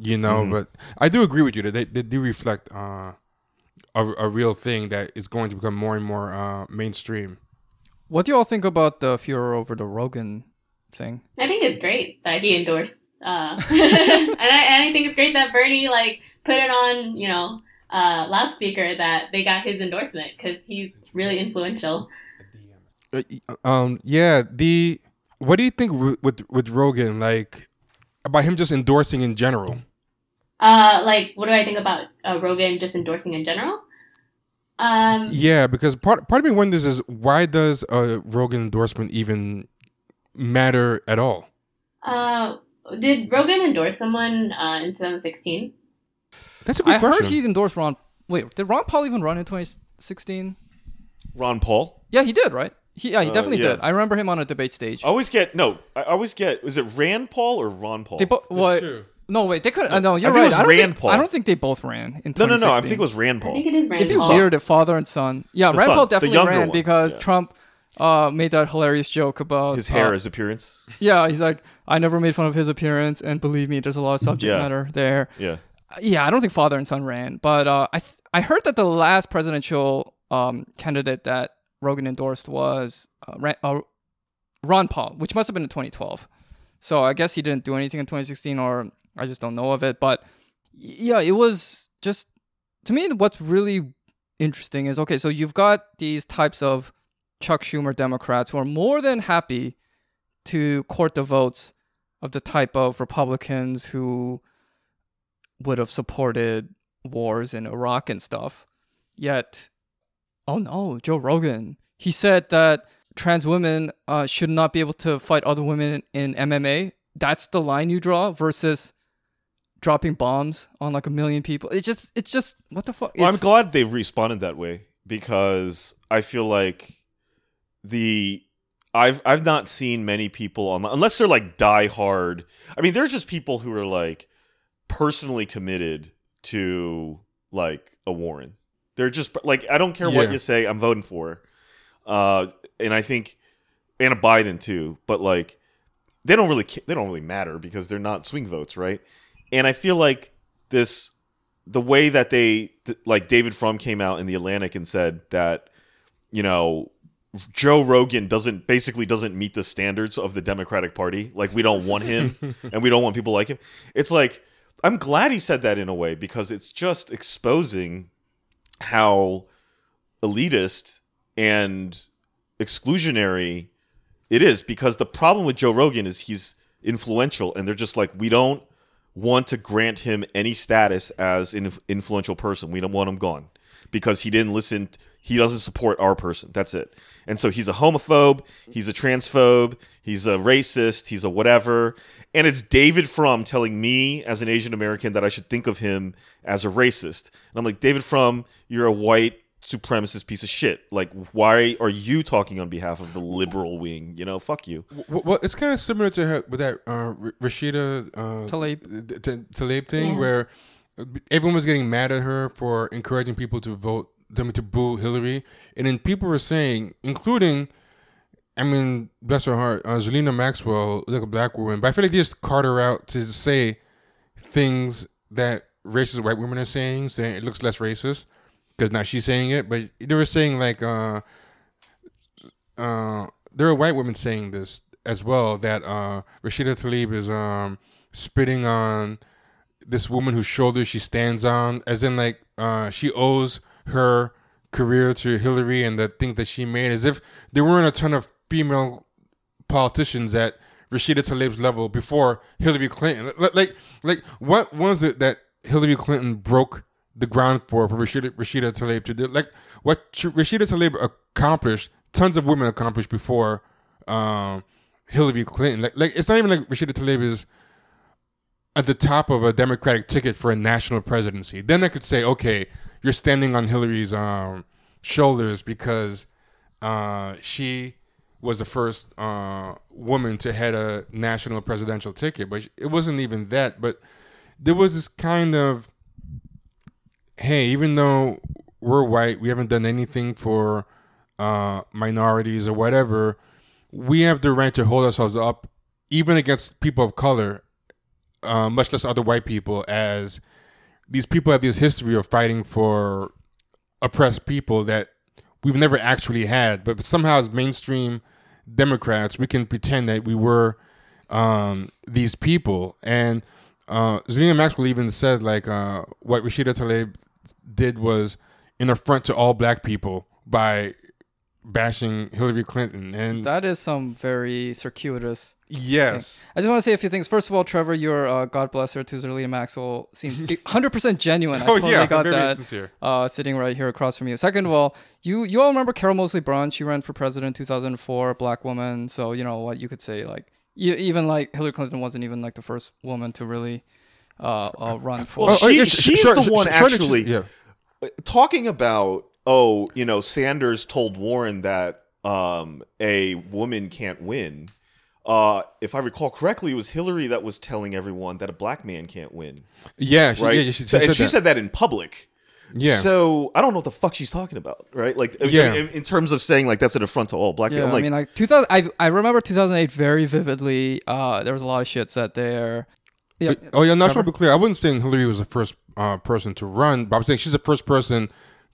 You know, but I do agree with you that they, they do reflect uh, a, a real thing that is going to become more and more uh, mainstream. What do you all think about the furor over the Rogan thing? I think it's great that he endorsed, uh, and, I, and I think it's great that Bernie like put it on, you know, uh, loudspeaker that they got his endorsement because he's really influential. Uh, um, yeah. The what do you think with with, with Rogan like about him just endorsing in general? Uh, like, what do I think about uh, Rogan just endorsing in general? Um, Yeah, because part part of me wonders is why does a Rogan endorsement even matter at all? uh, did Rogan endorse someone uh, in 2016? That's a good I question. heard he endorsed Ron. Wait, did Ron Paul even run in 2016? Ron Paul Yeah, he did, right? He, yeah, he Uh, definitely yeah. did. I remember him on a debate stage. I always get no. I always get. Was it Rand Paul or Ron Paul? They both. What? Two. No, wait. They could. Uh, no, you're I think it right. was I don't Rand think, Paul. I don't think they both ran in. no, no, no. I think it was Rand Paul. I Paul. think it is Rand It'd be Paul. weird if father and son. Yeah, The Rand son, Paul the definitely younger ran one, because yeah. Trump uh, made that hilarious joke about His hair, uh, his appearance. Yeah, he's like, I never made fun of his appearance, and believe me, there's a lot of subject Yeah. matter there. Yeah. Yeah, I don't think father and son ran, but uh, I th- I heard that the last presidential um, candidate that Rogan endorsed was uh, Ran- uh, Ron Paul, which must have been in 2012. So I guess he didn't do anything in 2016, or I just don't know of it. But yeah, it was just to me. What's really interesting is okay. So you've got these types of Chuck Schumer Democrats who are more than happy to court the votes of the type of Republicans who would have supported wars in Iraq and stuff. Yet, oh no, Joe Rogan, he said that trans women uh, should not be able to fight other women in MMA. That's the line you draw versus dropping bombs on like a million people. It's just, it's just, what the fuck? Well, I'm glad they've responded that way because I feel like the I've I've not seen many people on unless they're like die hard. I mean, there's just people who are like personally committed to like a Warren. They're just like I don't care what you say, I'm voting for. Uh, and I think and a Biden too, but like they don't really ca- they don't really matter because they're not swing votes, right? And I feel like this the way that they like David Frum came out in the Atlantic and said that you know Joe Rogan doesn't basically doesn't meet the standards of the Democratic Party. Like we don't want him and we don't want people like him. It's like I'm glad he said that in a way because it's just exposing how elitist and exclusionary it is because the problem with Joe Rogan is he's influential and they're just like we don't want to grant him any status as an influential person. We don't want him gone because he didn't listen. He doesn't support our person. That's it. And so he's a homophobe. He's a transphobe. He's a racist. He's a whatever. And it's David Frum telling me as an Asian American that I should think of him as a racist. And I'm like, David Frum, you're a white supremacist piece of shit. Like, why are you talking on behalf of the liberal wing? You know, fuck you. Well, well, it's kind of similar to her with that uh, Rashida uh, Tlaib. T- T- Tlaib thing, Yeah. where everyone was getting mad at her for encouraging people to vote them to boo Hillary, and then people were saying, including, I mean, bless her heart, uh, Zerlina Maxwell, like a black woman, but I feel like they just cart her out to say things that racist white women are saying, saying it looks less racist because now she's saying it, but they were saying like. uh uh, there are white women saying this as well that uh, Rashida Tlaib is um, spitting on this woman whose shoulders she stands on, as in like uh, she owes her career to Hillary and the things that she made, as if there weren't a ton of female politicians at Rashida Tlaib's level before Hillary Clinton. Like, like, like what was it that Hillary Clinton broke the ground for for Rashida, Rashida Tlaib to do? Like, what Rashida Tlaib accomplished, tons of women accomplished before um, Hillary Clinton. Like, like it's not even like Rashida Tlaib is at the top of a Democratic ticket for a national presidency. Then I could say, okay, you're standing on Hillary's um, shoulders because uh, she was the first uh, woman to head a national presidential ticket. But it wasn't even that. But there was this kind of, hey, even though we're white, we haven't done anything for uh, minorities or whatever. We have the right to hold ourselves up, even against people of color, uh, much less other white people, as these people have this history of fighting for oppressed people that we've never actually had. But somehow, as mainstream Democrats, we can pretend that we were um, these people. And uh, Zerlina Maxwell even said, like, uh, what Rashida Tlaib did was an affront to all black people by bashing Hillary Clinton. And That is some very circuitous. yes, I just want to say a few things. First of all, Trevor, your uh, God bless her to Zerlina Maxwell seems 100% genuine. I oh totally yeah, got very that. sincere. uh, sitting right here across from you. Second of all, you you all remember Carol Moseley Braun? She ran for president in 2004, black woman. So you know what you could say like even like Hillary Clinton wasn't even like the first woman to really uh, uh, run for. Well, she- she's sure, the one sure that she- actually- yeah. talking about oh you know sanders told warren that um, a woman can't win. Uh, if I recall correctly, it was Hillary that was telling everyone that a black man can't win, Yeah, she, right? yeah, she, So- she and she that. said that in public. Yeah. So I don't know what the fuck she's talking about, right? Like, Yeah. in, in terms of saying like that's an affront to all black Yeah, people. I'm like, I mean, like 2000. I I remember 2008 very vividly. Uh, there was a lot of shit said there. Yeah, But- oh yeah, no, I just Trevor? want to be clear. I wasn't saying Hillary was the first uh, person to run, but I'm saying she's the first person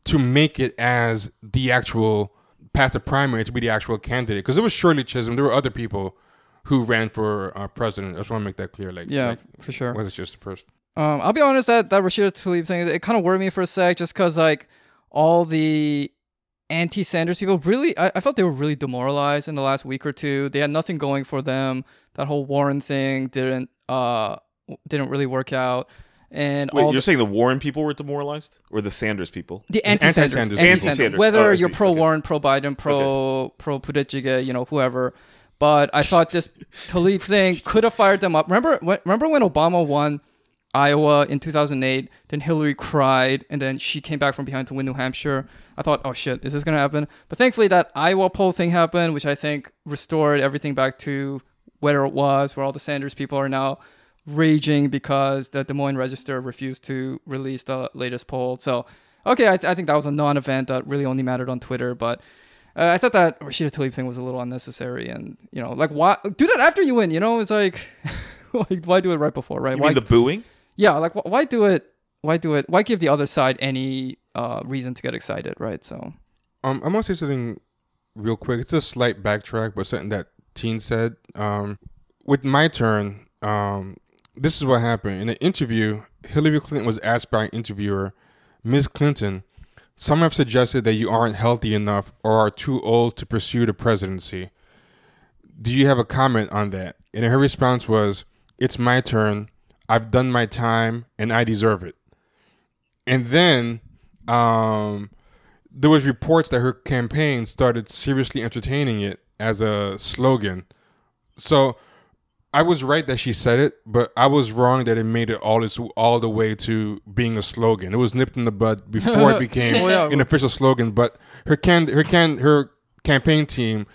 to make it as the actual past the primary to be the actual candidate. Because it was Shirley Chisholm, there were other people who ran for uh, president. I just want to make that clear. Like, yeah, like, for sure. was it just the first? Um, I'll be honest that that Rashida Tlaib thing it kind of worried me for a sec, just because like all the anti-Sanders people really, I, I felt they were really demoralized in the last week or two. They had nothing going for them. That whole Warren thing didn't uh didn't really work out, and wait, all you're the, saying the Warren people were demoralized, or the Sanders people? the anti-Sanders, anti-Sanders anti-Sanders. Anti-Sanders. whether Oh, you're pro Okay. Warren, pro Biden, pro pro Buttigieg, you know, whoever. But I thought this Tlaib thing could have fired them up. Remember, when, remember when Obama won Iowa in 2008? Then Hillary cried, and then she came back from behind to win New Hampshire. I thought, oh shit, is this gonna happen? But thankfully, that Iowa poll thing happened, which I think restored everything back to where it was, where all the Sanders people are now raging because the Des Moines Register refused to release the latest poll. So, okay, I, I think that was a non-event that really only mattered on Twitter, but uh, I thought that Rashida Tlaib thing was a little unnecessary, and you know, like why do that after you win? You know, it's like, like why do it right before, right? You why, mean the booing? Yeah, like wh- why do it? Why do it? Why give the other side any uh, reason to get excited, right? So, Um, I'm gonna say something real quick. It's a slight backtrack, but something that Teen said. Um, with my turn, um, this is what happened in an interview. Hillary Clinton was asked by an interviewer, Ms. Clinton, some have suggested that you aren't healthy enough or are too old to pursue the presidency. Do you have a comment on that? And her response was, "It's my turn. I've done my time, and I deserve it." And then, um, there was reports that her campaign started seriously entertaining it as a slogan. So I was right that she said it, but I was wrong that it made it all this all the way to being a slogan. It was nipped in the bud before it became Well, yeah. an official slogan. But her can her can her campaign team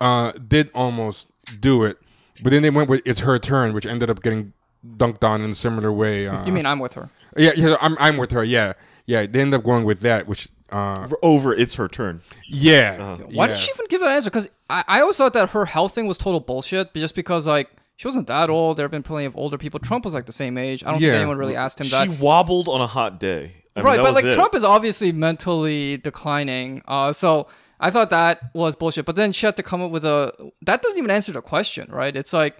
uh, did almost do it, but then they went with "It's her turn," which ended up getting dunked on in a similar way. Uh, you mean I'm with her? yeah, yeah, I'm I'm with her. Yeah, yeah. They end up going with that, which uh, Over, it's her turn. yeah. Why yeah. did she even give that answer? Because I, I always thought that her health thing was total bullshit, just because like she wasn't that old. There have been plenty of older people. Trump was like the same age. I don't Yeah. think anyone really asked him that. She wobbled on a hot day. I right, that but like it. Trump is obviously mentally declining. Uh, so I thought that was bullshit. But then she had to come up with a that doesn't even answer the question, right? It's like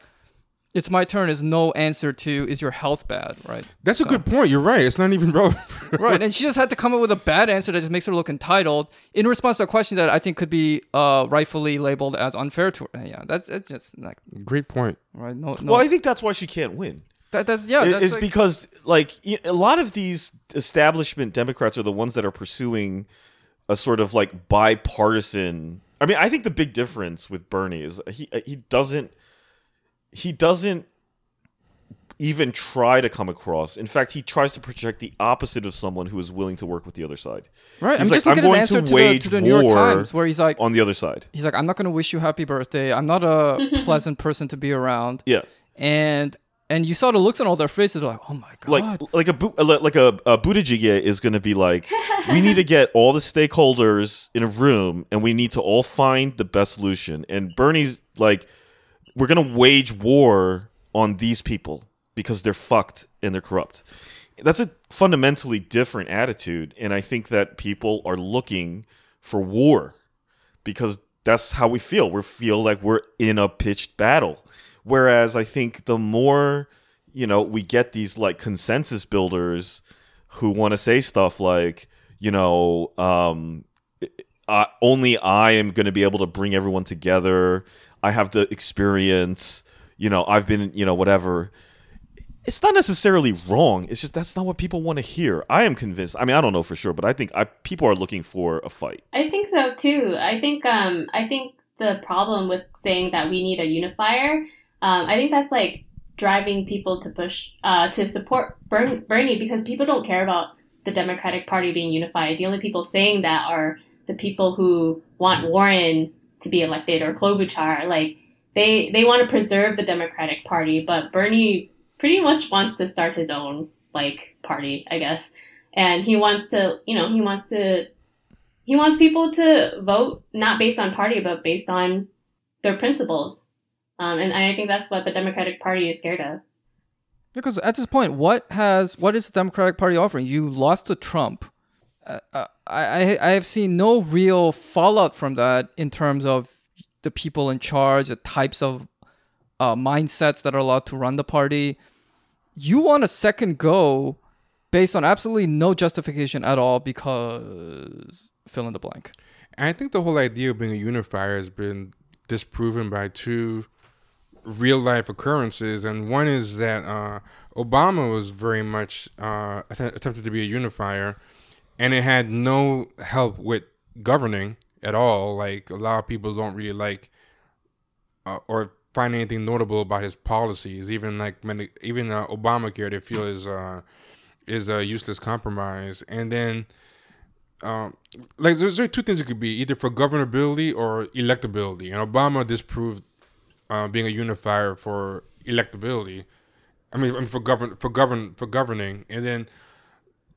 it's my turn is no answer to is your health bad, right? That's a good point. You're right. It's not even relevant. right, and she just had to come up with a bad answer that just makes her look entitled in response to a question that I think could be uh, rightfully labeled as unfair to her. Yeah, that's it's just like Great point. right. No, no. Well, I think that's why she can't win. that, that's yeah. It- That's it's like- because like a lot of these establishment Democrats are the ones that are pursuing a sort of like bipartisan. I mean, I think the big difference with Bernie is he he doesn't he doesn't even try to come across. In fact, he tries to project the opposite of someone who is willing to work with the other side. right. I'm he's just looking I'm at his answer to to, the, to the New York Times where he's like, On the other side, he's like, I'm not gonna wish you happy birthday. I'm not a pleasant person to be around. yeah. And and you saw the looks on all their faces. They're like, oh my god. like like a Bu- like a, a Buttigieg is going to be like we need to get all the stakeholders in a room and we need to all find the best solution and Bernie's like we're to wage war on these people because they're fucked and they're corrupt. That's a fundamentally different attitude and I think that people are looking for war because that's how we feel. We feel like we're in a pitched battle. Whereas I think the more you know, we get these like consensus builders who want to say stuff like, you know, um, uh, only I am going to be able to bring everyone together. I have the experience. You know, I've been, you know, whatever. It's not necessarily wrong. It's just that's not what people want to hear. I am convinced. I mean, I don't know for sure, but I think I, people are looking for a fight. I think so too. I think um I think the problem with saying that we need a unifier, um, I think that's like driving people to push uh to support Bernie because people don't care about the Democratic Party being unified. The only people saying that are the people who want Warren to be elected or Klobuchar. Like they they want to preserve the Democratic Party, but Bernie pretty much wants to start his own like party, I guess. And he wants to, you know, he wants to he wants people to vote not based on party, but based on their principles. Um, and I think that's what the Democratic Party is scared of. Because at this point, what has what is the Democratic Party offering? You lost to Trump. Uh, uh, I I have seen no real fallout from that in terms of the people in charge, the types of uh, mindsets that are allowed to run the party. You want a second go based on absolutely no justification at all because fill in the blank. And I think the whole idea of being a unifier has been disproven by two real life occurrences, and one is that uh, Obama was very much uh, att- attempted to be a unifier, and it had no help with governing at all. Like a lot of people don't really like uh, or find anything notable about his policies. Even like many, even uh, Obamacare, they feel is uh, is a useless compromise. And then, um, like, there's, there two things it could be: either for governability or electability. And Obama disproved uh, being a unifier for electability. I mean, I mean for govern for govern for governing, and then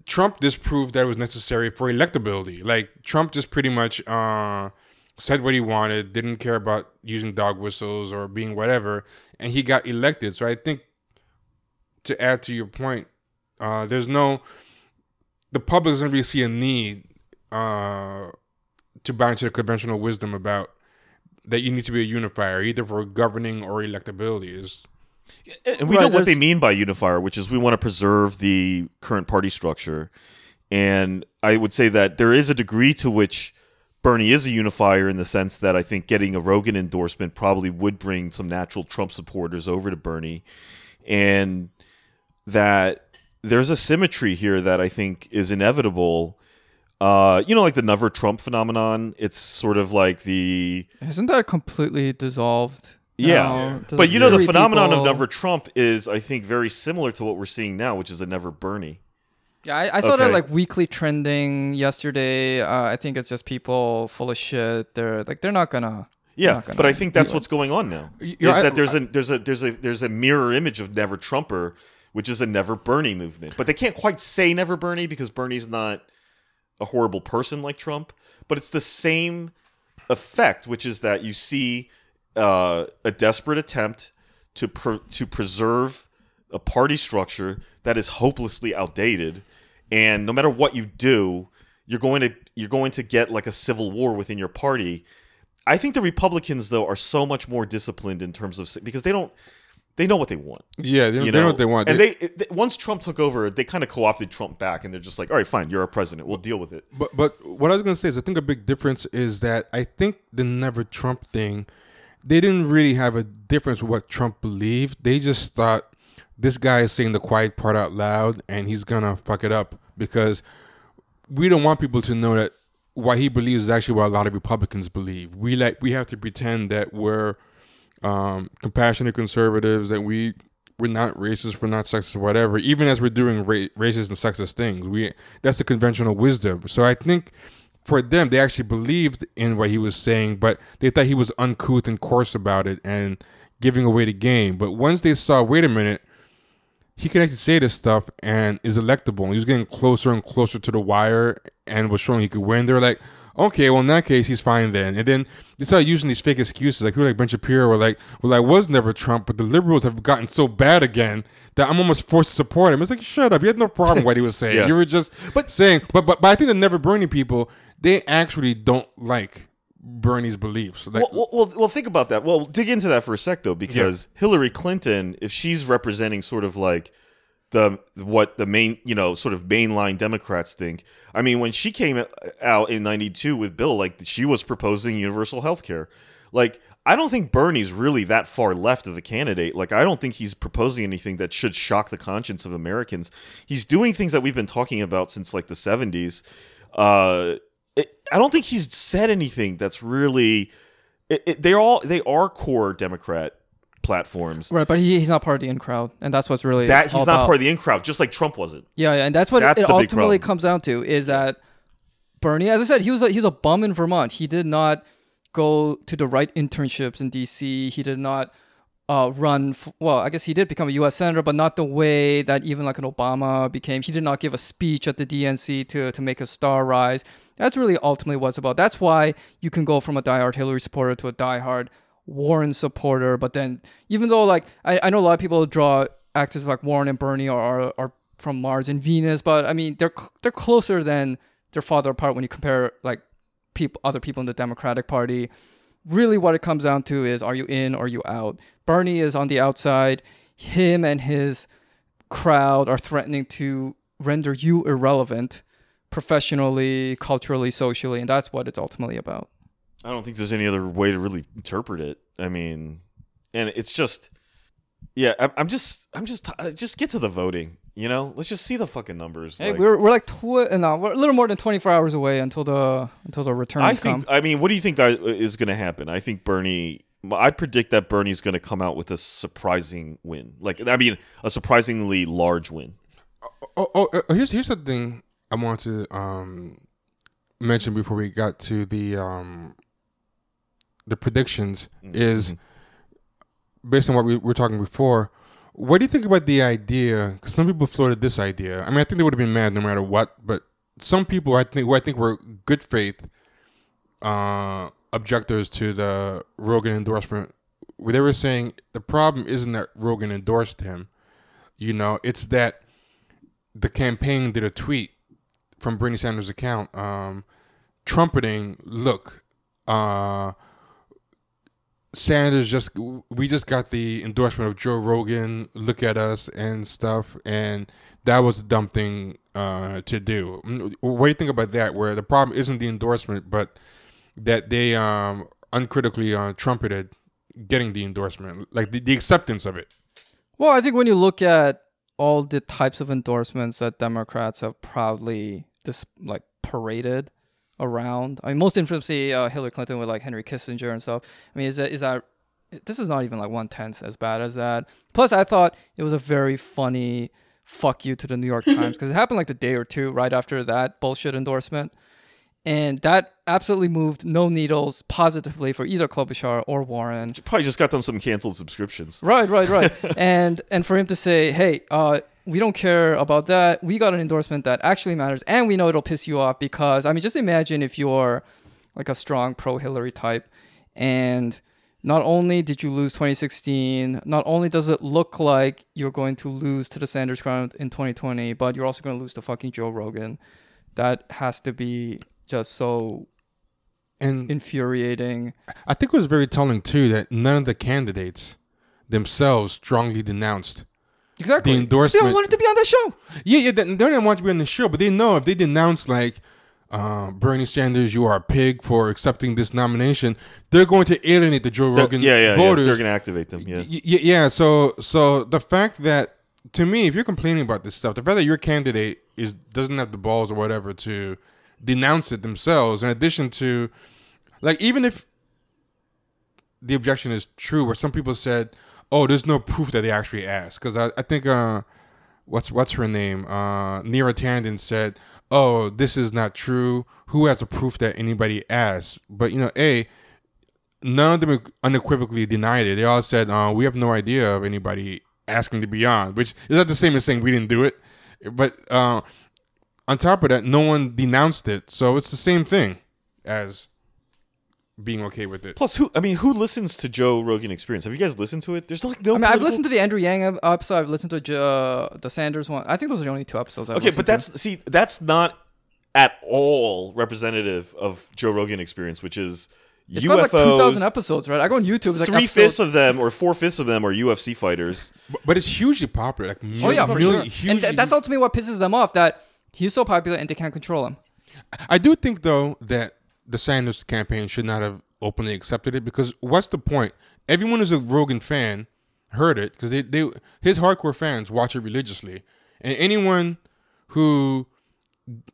Trump disproved that it was necessary for electability. Like Trump just pretty much uh, said what he wanted, didn't care about using dog whistles or being whatever, and he got elected. So I think to add to your point, uh, there's no the public doesn't really see a need uh, to buy into the conventional wisdom about that you need to be a unifier, either for governing or electability. Is And we Right, know what they mean by unifier, which is we want to preserve the current party structure. And I would say that there is a degree to which Bernie is a unifier in the sense that I think getting a Rogan endorsement probably would bring some natural Trump supporters over to Bernie. And that there's a symmetry here that I think is inevitable. Uh, you know, like the Never Trump phenomenon. It's sort of like the Isn't that completely dissolved? Yeah, now? Does but you know the three phenomenon of Never Trump is, I think, very similar to what we're seeing now, which is a Never Bernie. Yeah, I, I saw that like weekly trending yesterday. Uh, I think it's just people full of shit. They're like they're not gonna. Yeah, not gonna but I think that's what's going on now. You Is I- that there's a there's a there's a there's a mirror image of Never Trumper, which is a Never Bernie movement. But they can't quite say Never Bernie because Bernie's not a horrible person like Trump. But it's the same effect, which is that you see uh, a desperate attempt to pre- to preserve a party structure that is hopelessly outdated, and no matter what you do, you're going to you're going to get like a civil war within your party. I think the Republicans though are so much more disciplined in terms of because they don't they know what they want. yeah, they, You they know know, what they want. and they, it- once Trump took over, they kind of co-opted Trump back, and they're just like, "All right, fine, you're our president. We'll deal with it." But but what I was gonna say is I think a big difference is that I think the never Trump thing, they didn't really have a difference with what Trump believed. They just thought this guy is saying the quiet part out loud and he's gonna fuck it up because we don't want people to know that what he believes is actually what a lot of Republicans believe. We like we have to pretend that we're um, compassionate conservatives, that we we're not racist, we're not sexist, whatever. Even as we're doing ra- racist and sexist things, we that's the conventional wisdom. So I think for them, they actually believed in what he was saying, but they thought he was uncouth and coarse about it and giving away the game. But once they saw, wait a minute, he can actually say this stuff and is electable. And he was getting closer and closer to the wire and was showing he could win. They were like, okay, well in that case he's fine then. And then they started using these fake excuses. Like people like Ben Shapiro were like, well I was never Trump, but the liberals have gotten so bad again that I'm almost forced to support him. It's like shut up. You had no problem what he was saying. Yeah. You were just but saying but but but I think the never Bernie people, they actually don't like Bernie's beliefs. Like, Well, well, well, think about that. Well, dig into that for a sec though, because Hillary Clinton, if she's representing sort of like the what the main you know sort of mainline Democrats think. I mean, when she came out in '92 with Bill, like she was proposing universal health care. Like, I don't think Bernie's really that far left of a candidate. Like, I don't think he's proposing anything that should shock the conscience of Americans. He's doing things that we've been talking about since like the '70s. Uh, I don't think he's said anything that's really. It, it, they're all they are core Democrat platforms. Right, but he, he's not part of the in crowd, and that's what's really That he's not about. part of the in crowd, just like Trump wasn't. Yeah, yeah, and that's what That's it ultimately comes down to is that Bernie, as I said, he was a, he was a bum in Vermont. He did not go to the right internships in DC. He did not uh, run. Well, I guess he did become a U.S. senator, but not the way that even like an Obama became. He did not give a speech at the DNC to to make a star rise. That's really ultimately what it's about. That's why you can go from a diehard Hillary supporter to a diehard Warren supporter. But then, even though like I, I know a lot of people draw actors like Warren and Bernie are, are are from Mars and Venus, but I mean they're they're closer than they're farther apart when you compare like people other people in the Democratic Party. Really, what it comes down to is are you in or you out? Bernie is on the outside. Him and his crowd are threatening to render you irrelevant professionally, culturally, socially, and that's what it's ultimately about. I don't think there's any other way to really interpret it. I mean, and it's just, yeah, I'm, just, I'm just, just get to the voting. You know, let's just see the fucking numbers. Hey, like- we're we're like tw- no, we're a little more than 24 hours away until the until the returns I think. come. I mean, what do you think is going to happen? I think Bernie. I predict that Bernie's going to come out with a surprising win. Like, I mean, a surprisingly large win. Oh, oh, uh, here's here's the thing I want to um mention before we got to the um the predictions is based on what we were talking before. What do you think about the idea? Because some people floated this idea. I mean, I think they would have been mad no matter what. But some people, I think, who I think were good faith uh, objectors to the Rogan endorsement, where they were saying the problem isn't that Rogan endorsed him. You know, it's that the campaign did a tweet from Bernie Sanders' account, um, trumpeting, "Look, uh, Sanders just we just got the endorsement of Joe Rogan. Look at us and stuff, and that was a dumb thing uh, to do. Mm, What do you think about that? Where the problem isn't the endorsement, but that they um, uncritically uh, trumpeted getting the endorsement, like the, the acceptance of it. Well, I think when you look at all the types of endorsements that Democrats have proudly dis- like paraded around, I mean, most infamously uh, Hillary Clinton with like Henry Kissinger and stuff. I mean, is that is that this is not even like one tenth as bad as that. Plus, I thought it was a very funny fuck you to the New York Times because it happened like the day or two right after that bullshit endorsement. And that absolutely moved no needles positively for either Klobuchar or Warren. Probably just got them some canceled subscriptions. Right, right, right. and and for him to say, "Hey, uh, we don't care about that. We got an endorsement that actually matters, and we know it'll piss you off because I mean, just imagine if you're like a strong pro-Hillary type, and not only did you lose 2016, not only does it look like you're going to lose to the Sanders crowd in 2020, but you're also going to lose to fucking Joe Rogan. That has to be just so And infuriating. I think it was very telling too that none of the candidates themselves strongly denounced. Exactly. The They endorsement- don't want it to be on that show. Yeah, yeah, they they don't want to be on the show, but they know if they denounce like uh, Bernie Sanders, you are a pig for accepting this nomination, they're going to alienate the Joe Rogan yeah, yeah, yeah. voters. They're going to activate them. Yeah. Y- y- yeah, so so the fact that to me, if you're complaining about this stuff, the fact that your candidate is doesn't have the balls or whatever to denounce it themselves, in addition to like even if the objection is true, where some people said, "Oh, there's no proof that they actually asked," because I, I think uh, what's what's her name, uh, Neera Tanden said, "Oh, this is not true. Who has a proof that anybody asked?" But you know, a none of them unequivocally denied it. They all said, uh, "We have no idea of anybody asking to be on," which is not the same as saying we didn't do it. But uh, on top of that, no one denounced it, so it's the same thing as being okay with it. Plus, who? I mean, who listens to Joe Rogan Experience? Have you guys listened to it? There's like no. I mean, I've listened to the Andrew Yang episode. I've listened to uh, the Sanders one. I think those are the only two episodes. I've Okay, but that's see, that's not at all representative of Joe Rogan Experience, which is to. it's like two UFOs. thousand episodes, right? I go on YouTube. It's like Three episode- fifths of them, or four fifths of them, are UFC fighters. But, but it's hugely popular. Like Oh yeah, for million- sure. hugely- and th- that's ultimately what pisses them off. That he's so popular and they can't control him. I do think though that the Sanders campaign should not have openly accepted it because what's the point? Everyone who's a Rogan fan heard it because they, they his hardcore fans watch it religiously, and anyone who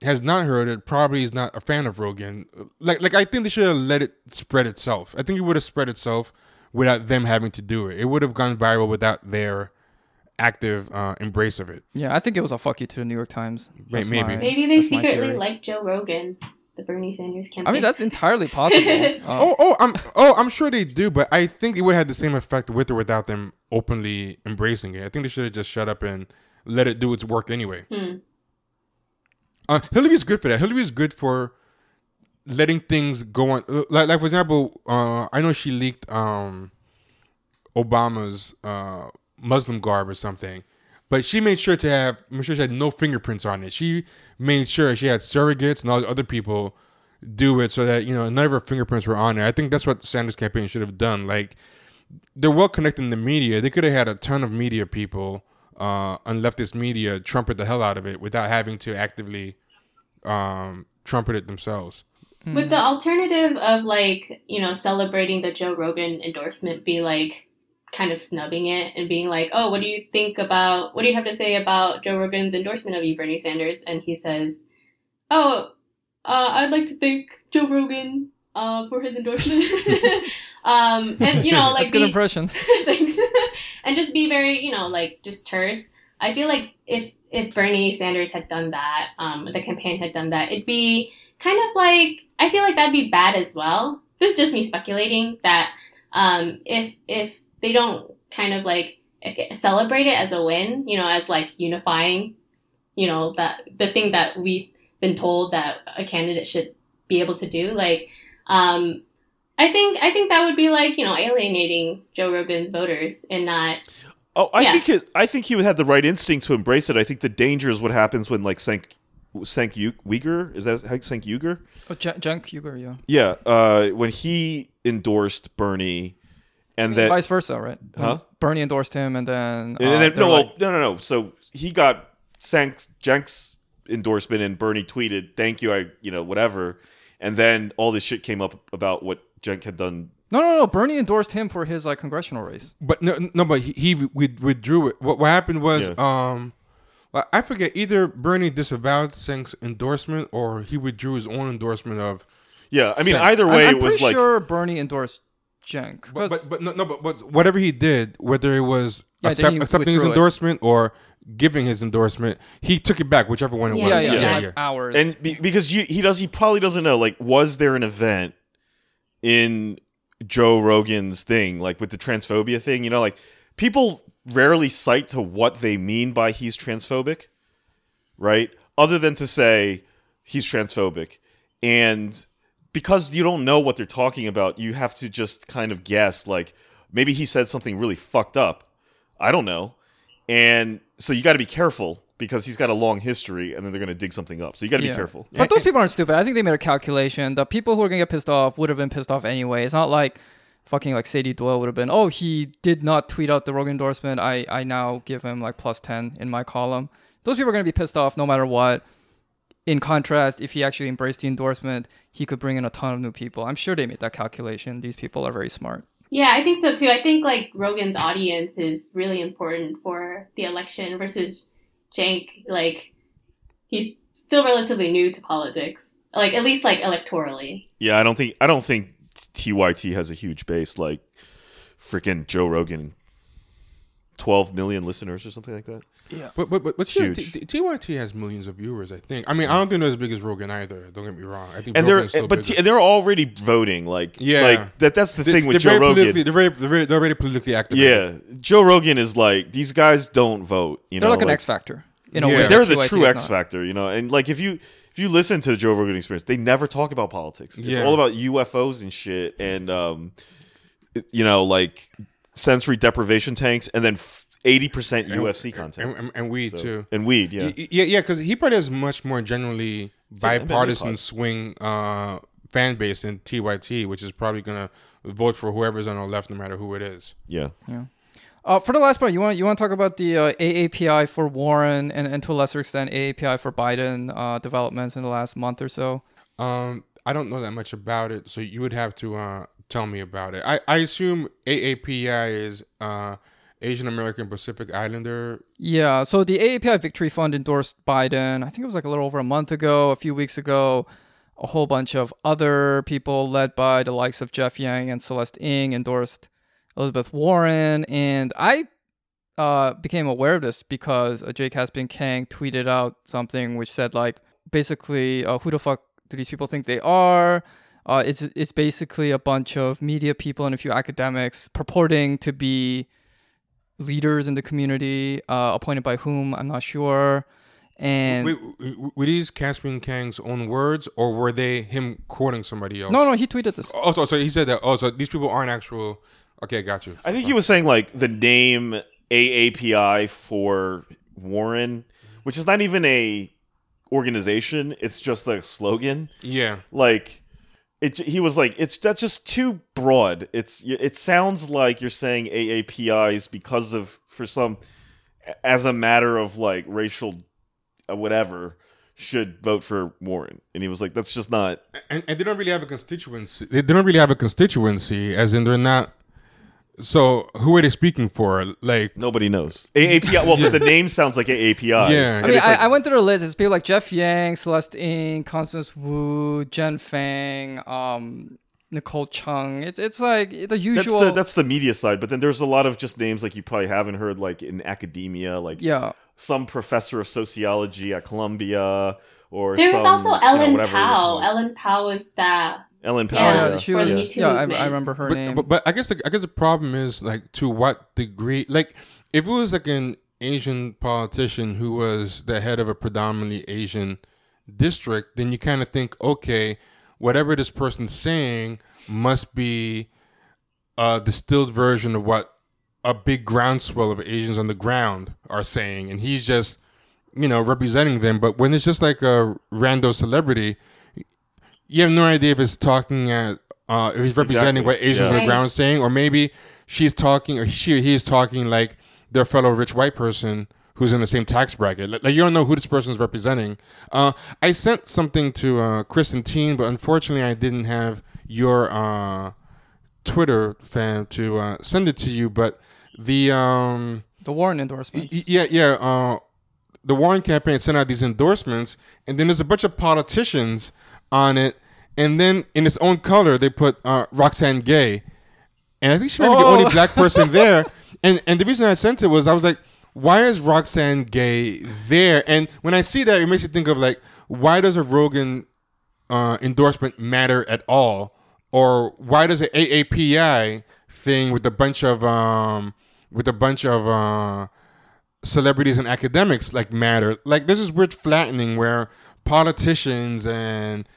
has not heard it probably is not a fan of Rogan. Like like I think they should have let it spread itself. I think it would have spread itself without them having to do it. It would have gone viral without their active uh, embrace of it. Yeah, I think it was a fuck you to the New York Times. That's maybe. my- Maybe they that's secretly like Joe Rogan. The Bernie Sanders campaign. I mean, that's entirely possible. Uh, Oh, oh, I'm, oh, I'm sure they do, but I think it would have the same effect with or without them openly embracing it. I think they should have just shut up and let it do its work anyway. Hmm. Uh, Hillary's good for that. Hillary's good for letting things go on. Like, like for example, uh, I know she leaked um, Obama's uh, Muslim garb or something, but she made sure to have, made sure she had no fingerprints on it. She made sure she had surrogates and all the other people do it so that you know none of her fingerprints were on it. I think that's what the Sanders campaign should have done. Like they're well connected in the media. They could have had a ton of media people uh, and leftist media trumpet the hell out of it without having to actively um, trumpet it themselves. Would the alternative of like, you know, celebrating the Joe Rogan endorsement be like kind of snubbing it and being like, oh, what do you think about, what do you have to say about Joe Rogan's endorsement of you, Bernie Sanders? And he says, oh, uh, I'd like to thank Joe Rogan uh, for his endorsement. um, and, you know, like, that's a good be- impression. Thanks. and just be very, you know, like just terse. I feel like if if Bernie Sanders had done that, um, the campaign had done that, it'd be kind of like I feel like that'd be bad as well. This is just me speculating that um, if if they don't kind of like celebrate it as a win, you know, as like unifying, you know, that the thing that we've been told that a candidate should be able to do, like um, I think I think that would be like you know alienating Joe Rogan's voters and not Oh, I Yeah. think his, I think he would have the right instinct to embrace it. I think the danger is what happens when like Sank Sank U- Uygur is that Sank Uygur? Oh, Jen, Jen Uygur, yeah. Yeah, uh, when he endorsed Bernie, and then Vice versa, right? Huh? Bernie endorsed him, and then, and uh, then no, like- no, no, no. So he got Sank's Cenk's endorsement, and Bernie tweeted, "Thank you, I you know whatever," and then all this shit came up about what Jenk had done. no, no, no. Bernie endorsed him for his like congressional race. But no, no, but he, he withdrew it. What what happened was, Yeah. um, well, I forget either Bernie disavowed Senk's endorsement or he withdrew his own endorsement of. Yeah, I mean, Sank. either I'm- way, I'm, it was pretty like sure Bernie endorsed Cenk. But, 'cause- but but no, no but, but whatever he did, whether it was Yeah, accept, accepting his withdrew it. endorsement or giving his endorsement, he took it back, whichever one it Yeah, was. yeah, yeah, Yeah. yeah. hours. and be, because you, he does he probably doesn't know like was there an event in Joe Rogan's thing like with the transphobia thing you know like people rarely cite to what they mean by he's transphobic right other than to say he's transphobic and because you don't know what they're talking about you have to just kind of guess like maybe he said something really fucked up I don't know and so you got to be careful because he's got a long history and then they're going to dig something up so you got to be careful But those people aren't stupid. I think they made a calculation. The people who are gonna get pissed off would have been pissed off anyway. It's not like fucking like Sadie Doyle would have been. Oh, he did not tweet out the Rogan endorsement. I I now give him like plus ten in my column. Those people are gonna be pissed off no matter what. In contrast, if he actually embraced the endorsement, he could bring in a ton of new people. I'm sure they made that calculation. These people are very smart. Yeah, I think so too. I think like Rogan's audience is really important for the election versus Jank. Like he's still relatively new to politics. Like at least like electorally. Yeah, I don't think I don't think TYT has a huge base like freaking Joe Rogan. 12 million listeners or something like that. But but but, but Huge. T- T- TYT has millions of viewers. I think. I mean, I don't think they're as big as Rogan either. Don't get me wrong. I think And Rogan's they're still but. T- and they're already voting like Yeah. like that that's the They- thing with Joe Rogan. They're very, they're very, they're very politically active. Yeah. Joe Rogan is like these guys don't vote, you They're know. like an X Factor in a Yeah. way. they're the TYT true X Factor. you know. And like if you if you listen to the Joe Rogan experience, they never talk about politics. It's Yeah. all about UFOs and shit and um you know, like sensory deprivation tanks and then eighty percent UFC content. and, and, and weed So- too. And weed, yeah. Y- y- Yeah, yeah, because he probably has much more generally an bipartisan pod. swing uh, fan base than TYT, which is probably gonna vote for whoever's on the left, no matter who it is. yeah. Yeah. Uh, for the last part, you want you want to talk about the uh, AAPI for Warren and, and to a lesser extent AAPI for Biden uh, developments in the last month or so. Um, I don't know that much about it, so you would have to uh, tell me about it. I, I assume AAPI is uh, Asian American Pacific Islander. Yeah, so the AAPI Victory Fund endorsed Biden. I think it was like a little over a month ago, a few weeks ago. A whole bunch of other people, led by the likes of Jeff Yang and Celeste Ng, endorsed Elizabeth Warren. And I uh, became aware of this because Jay Caspian Kang tweeted out something which said like basically, uh, who the fuck do these people think they are? Uh, it's it's basically a bunch of media people and a few academics purporting to be leaders in the community, uh, appointed by whom I'm not sure. And Wait, w- were these Caspian Kang's own words, or were they him quoting somebody else? no, no, he tweeted this. Oh, so, so he said that. Oh, so these people aren't actual. Okay, got you. I think he was saying like the name AAPI for Warren, which is not even a organization; it's just a slogan. Yeah. Like it, he was like, it's that's just too broad. It's it sounds like you're saying AAPIs because of for some as a matter of like racial uh, whatever should vote for Warren, and he was like, that's just not. and, and they don't really have a constituency. They don't really have a constituency, as in they're not. So who are they speaking for? Like, Nobody knows AAPI. Well, but the name sounds like AAPI. Yeah. I mean, I, I went through the list. It's people like Jeff Yang, Celeste Ng, Constance Wu, Jen Fang, um, Nicole Chung. It's it's like the That's usual. the that's the media side, but then there's a lot of just names like you probably haven't heard, like in academia, like yeah. some professor of sociology at Columbia, or There some, was also you know, Ellen whatever Pao. was. Ellen Pao was that. Ellen Pao. yeah, Yeah. she For was. Yeah, I. I remember her but, name. but but I guess the, I guess the problem is like to what degree? Like, if it was like an Asian politician who was the head of a predominantly Asian district, then you kind of think, okay, whatever this person's saying must be a distilled version of what a big groundswell of Asians on the ground are saying, and he's just, you know, representing them. But when it's just like a rando celebrity, you have no idea if it's talking at, uh, if he's representing Exactly, what Asians yeah. on the ground are saying, or maybe she's talking, or she or he is talking like their fellow rich white person who's in the same tax bracket. Like, like, you don't know who this person is representing. Uh, I sent something to uh, Chris and Teen, but unfortunately, I didn't have your uh, Twitter fan to uh, send it to you. But the um, the Warren endorsements. y- yeah, yeah, uh, the Warren campaign sent out these endorsements, and then there's a bunch of politicians on it, and then in its own color they put uh, Roxane Gay, and I think she might be the Oh. only black person there. And and the reason I sent it was I was like, why is Roxane Gay there? And when I see that, it makes you think of like, why does a Rogan uh, endorsement matter at all, or why does an AAPI thing with a bunch of um, with a bunch of uh, celebrities and academics like matter? Like this is weird flattening where politicians and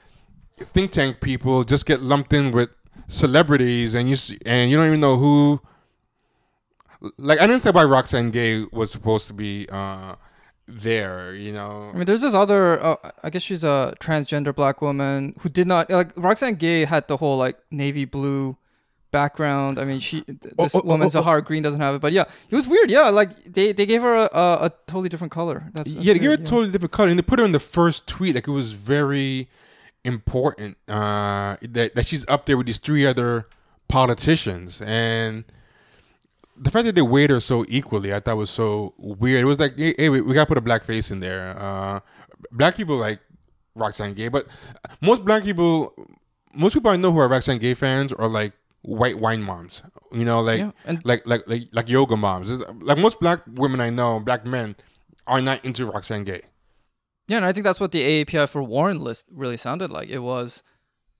think tank people just get lumped in with celebrities, and you and you don't even know who. Like I didn't say why Roxane Gay was supposed to be uh, there. You know, I mean, there's this other. Uh, I guess she's a transgender black woman who did not like Roxane Gay had the whole like navy blue background. I mean, she this oh, oh, woman oh, oh. Zahara Green doesn't have it, but yeah, it was weird. Yeah, like they, they gave her a, a, a totally different color. That's, that's yeah, they gave weird, it a totally different color, and they put her in the first tweet. Like it was very important uh, that that she's up there with these three other politicians, and the fact that they weighed her so equally, I thought was so weird. It was like, hey, hey, we, we gotta put a black face in there. Uh, black people like Roxane Gay, but most black people, most people I know who are Roxane Gay fans are like white wine moms. You know, like Yeah, and- like like like like yoga moms. It's- Like most black women I know, black men are not into Roxane Gay. Yeah, and I think that's what the AAPI for Warren list really sounded like. It was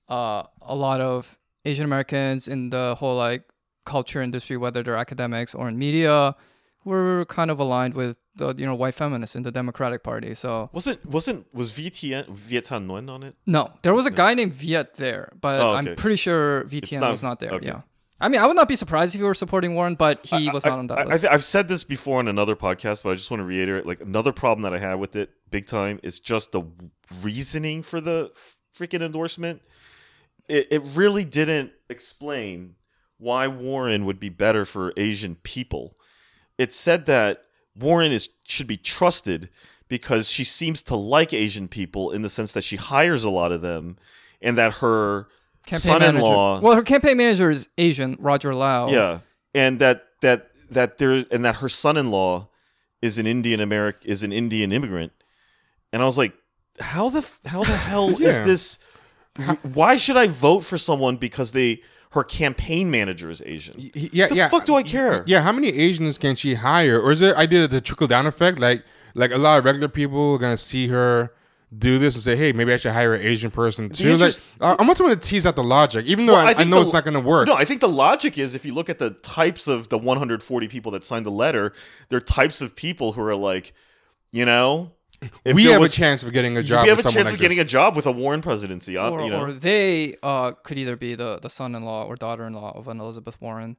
uh, a lot of Asian Americans in the whole like culture industry, whether they're academics or in media, were kind of aligned with the you know white feminists in the Democratic Party. So Wasn't wasn't was VTN Viet Thanh Nguyen on it? no, there was a guy named Viet there, but Oh, okay. I'm pretty sure VTN not- was not there. okay. Yeah. I mean, I would not be surprised if he were supporting Warren, but he was I, not on that I, list. I, have said this before on another podcast, but I just want to reiterate. Like another problem that I had with it, big time, is just the reasoning for the freaking endorsement. It, it really didn't explain why Warren would be better for Asian people. It said that Warren is should be trusted because she seems to like Asian people in the sense that she hires a lot of them, and that her son-in-law manager. Well, her campaign manager is Asian, Roger Lau. yeah, and that that that there's and that her son-in-law is an Indian American is an Indian immigrant, and I was like, how the how the hell is this? Why should I vote for someone because they her campaign manager is Asian? Y- Yeah, The yeah. fuck do I care? Yeah, how many Asians can she hire, or is it idea the trickle down effect? Like, like a lot of regular people are gonna see her do this and say, hey, maybe I should hire an Asian person too. Like, interest- uh, I want someone to tease out the logic, even though Well, I, I, think know the- it's not going to work. No, I think the logic is if you look at the types of the 140 people that signed the letter, they're types of people who are like, you know, if we have was- a chance of getting a you job. have a with chance someone of like getting this. a job with a Warren presidency. uh, or, you know, or they uh, could either be the, the son-in-law or daughter-in-law of an Elizabeth Warren.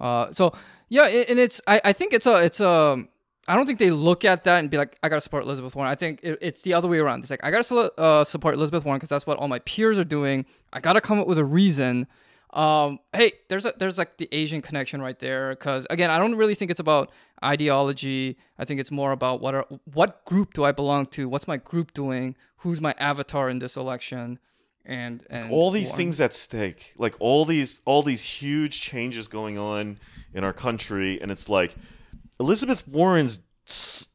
Uh, so yeah, and it's I, I think it's a it's a I don't think they look at that and be like I gotta support Elizabeth Warren. I think it, it's the other way around. It's like I gotta uh, support Elizabeth Warren because that's what all my peers are doing. I gotta come up with a reason. Um, hey, there's a there's like the Asian connection right there because again, I don't really think it's about ideology. I think it's more about what are what group do I belong to? What's my group doing? Who's my avatar in this election? And and all these things at stake like all these all these huge changes going on in our country and it's like elizabeth warren's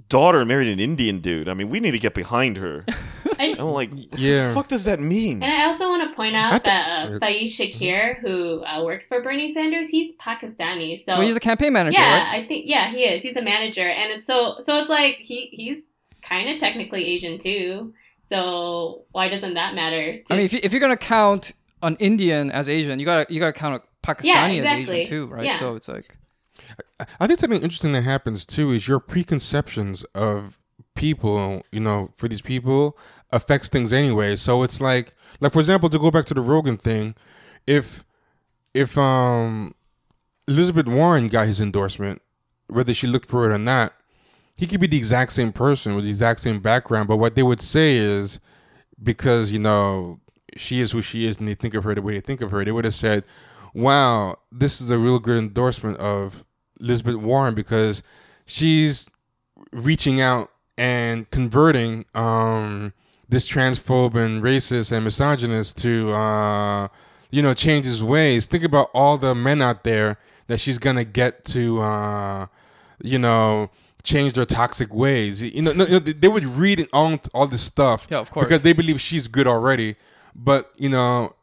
daughter married an indian dude i mean we need to get behind her I, i'm like what Yeah. the fuck does that mean And I also want to point out think- that uh, Faiz Shakir, who uh, works for Bernie Sanders, he's Pakistani. So Well, he's a campaign manager, yeah, right? I think yeah, he is. He's a manager, and it's so so it's like he he's kind of technically Asian too. So why doesn't that matter? to- I mean, if, you, if you're gonna count an Indian as Asian, you gotta you gotta count a Pakistani as exactly. Asian too, right? Yeah. So it's like I think something interesting that happens too is your preconceptions of people, you know, for these people affects things anyway. So it's like, like for example, to go back to the Rogan thing, if if um Elizabeth Warren got his endorsement, whether she looked for it or not, he could be the exact same person with the exact same background. But what they would say is because you know she is who she is, and they think of her the way they think of her, they would have said, "Wow, this is a real good endorsement of Elizabeth Warren because she's reaching out and converting um, this transphobe and racist and misogynist to uh, you know change his ways. Think about all the men out there that she's gonna get to uh, you know change their toxic ways. You know, no, no, they would read all all this stuff, Yeah, of course. because they believe she's good already. But you know,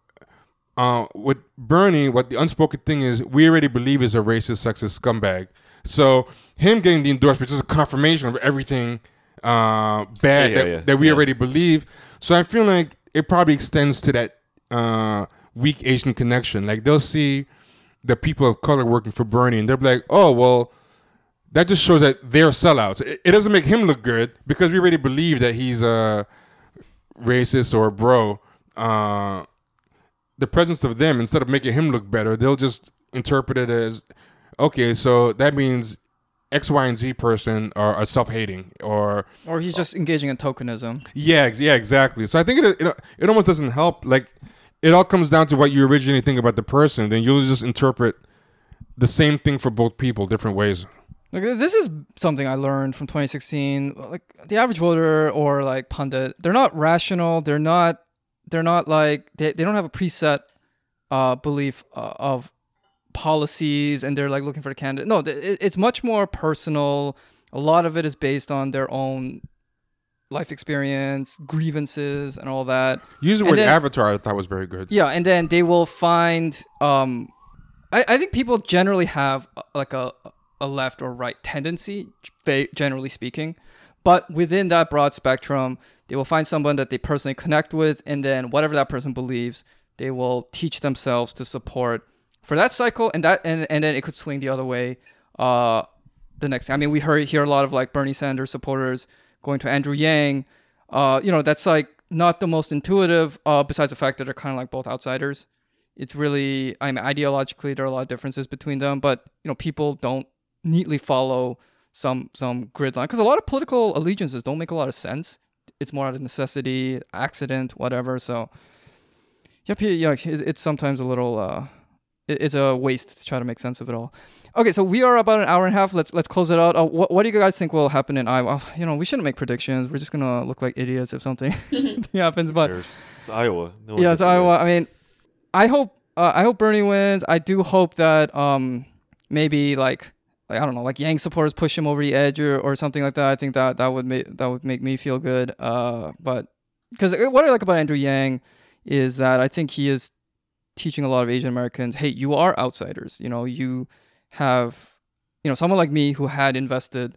uh, with Bernie, what the unspoken thing is, we already believe is a racist, sexist scumbag. So him getting the endorsement is a confirmation of everything uh, bad Yeah, yeah, that, yeah, that we already believe. So I feel like it probably extends to that uh, weak Asian connection. Like they'll see the people of color working for Bernie, and they'll be like, "Oh, well." That just shows that they're sellouts. It, it doesn't make him look good because we already believe that he's a racist or a bro. Uh, the presence of them instead of making him look better, they'll just interpret it as okay. So that means X, Y, and Z person are, are self-hating, or or he's just engaging in tokenism. yeah, yeah, exactly. So I think it, it it almost doesn't help. Like it all comes down to what you originally think about the person. Then you'll just interpret the same thing for both people different ways. Like this is something I learned from 2016. Like the average voter or like pundit, they're not rational. They're not. They're not like they, they don't have a preset uh, belief uh, of policies, and they're like looking for the candidate. No, it, it's much more personal. A lot of it is based on their own life experience, grievances, and all that. Use the word then- avatar. I thought was very good. Yeah, and then they will find. Um, I, I think people generally have uh, like a a left or right tendency, generally speaking, but within that broad spectrum, they will find someone that they personally connect with, and then whatever that person believes, they will teach themselves to support for that cycle, and that and and then it could swing the other way. Uh, the next, I mean, we heard hear a lot of like Bernie Sanders supporters going to Andrew Yang. Uh, you know, that's like not the most intuitive. Uh, besides the fact that they're kind of like both outsiders. It's really, I mean, ideologically there are a lot of differences between them, but you know, people don't neatly follow some some grid line because a lot of political allegiances don't make a lot of sense. It's more out of necessity, accident, whatever. So, yep, yeah, it- it's sometimes a little. Uh, it- it's a waste to try to make sense of it all. Okay, so we are about an hour and a half. Let's let's close it out. Uh, what what do you guys think will happen in Iowa? You know, we shouldn't make predictions. We're just gonna look like idiots if something happens. But it's Iowa. No yeah, gets it's it right. Iowa. I mean, I hope uh, I hope Bernie wins. I do hope that um maybe like, like I don't know, like Yang supporters push him over the edge or, or something like that. I think that that would make that would make me feel good. Uh, but because what I like about Andrew Yang is that I think he is teaching a lot of Asian Americans, hey, you are outsiders. You know, you have, you know, someone like me who had invested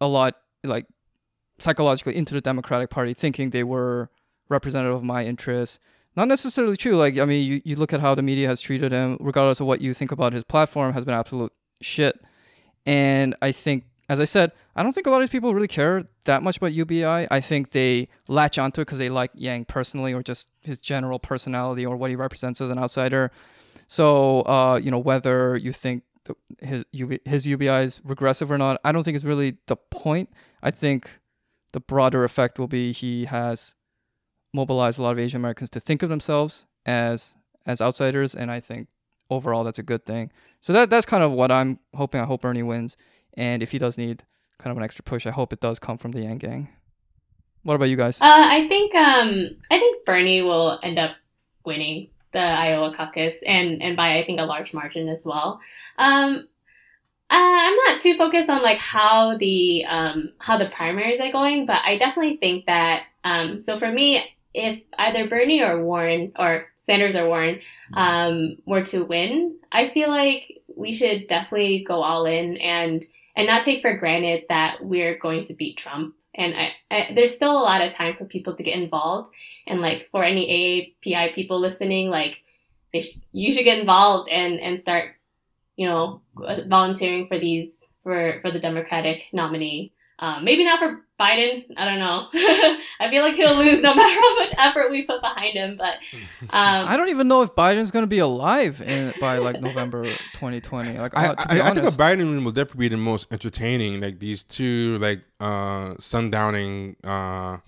a lot, like psychologically into the Democratic Party, thinking they were representative of my interests. Not necessarily true. Like, I mean, you, you look at how the media has treated him, regardless of what you think about his platform, has been absolute shit. And I think, as I said, I don't think a lot of these people really care that much about UBI. I think they latch onto it because they like Yang personally or just his general personality or what he represents as an outsider. So, uh, you know, whether you think his UB, his UBI is regressive or not, I don't think it's really the point. I think the broader effect will be he has mobilized a lot of Asian Americans to think of themselves as as outsiders, and I think overall that's a good thing. So that that's kind of what I'm hoping. I hope Bernie wins, and if he does need kind of an extra push, I hope it does come from the Yang Gang. What about you guys? Uh, I think um, I think Bernie will end up winning the Iowa caucus, and and by I think a large margin as well. Um, uh, I'm not too focused on like how the um, how the primaries are going, but I definitely think that um, so for me, if either Bernie or Warren or Sanders or Warren um, were to win, I feel like we should definitely go all in and and not take for granted that we're going to beat Trump. And I, I, there's still a lot of time for people to get involved. And like for any AAPI people listening, like they sh- you should get involved and and start, you know, volunteering for these for for the Democratic nominee. Um, maybe not for Biden. I don't know. I feel like he'll lose no matter how much effort we put behind him. But um, I don't even know if Biden's going to be alive in, by like November 2020. Like, I, uh, I, I think a. Biden win will definitely be the most entertaining. Like these two, like uh, sundowning uh,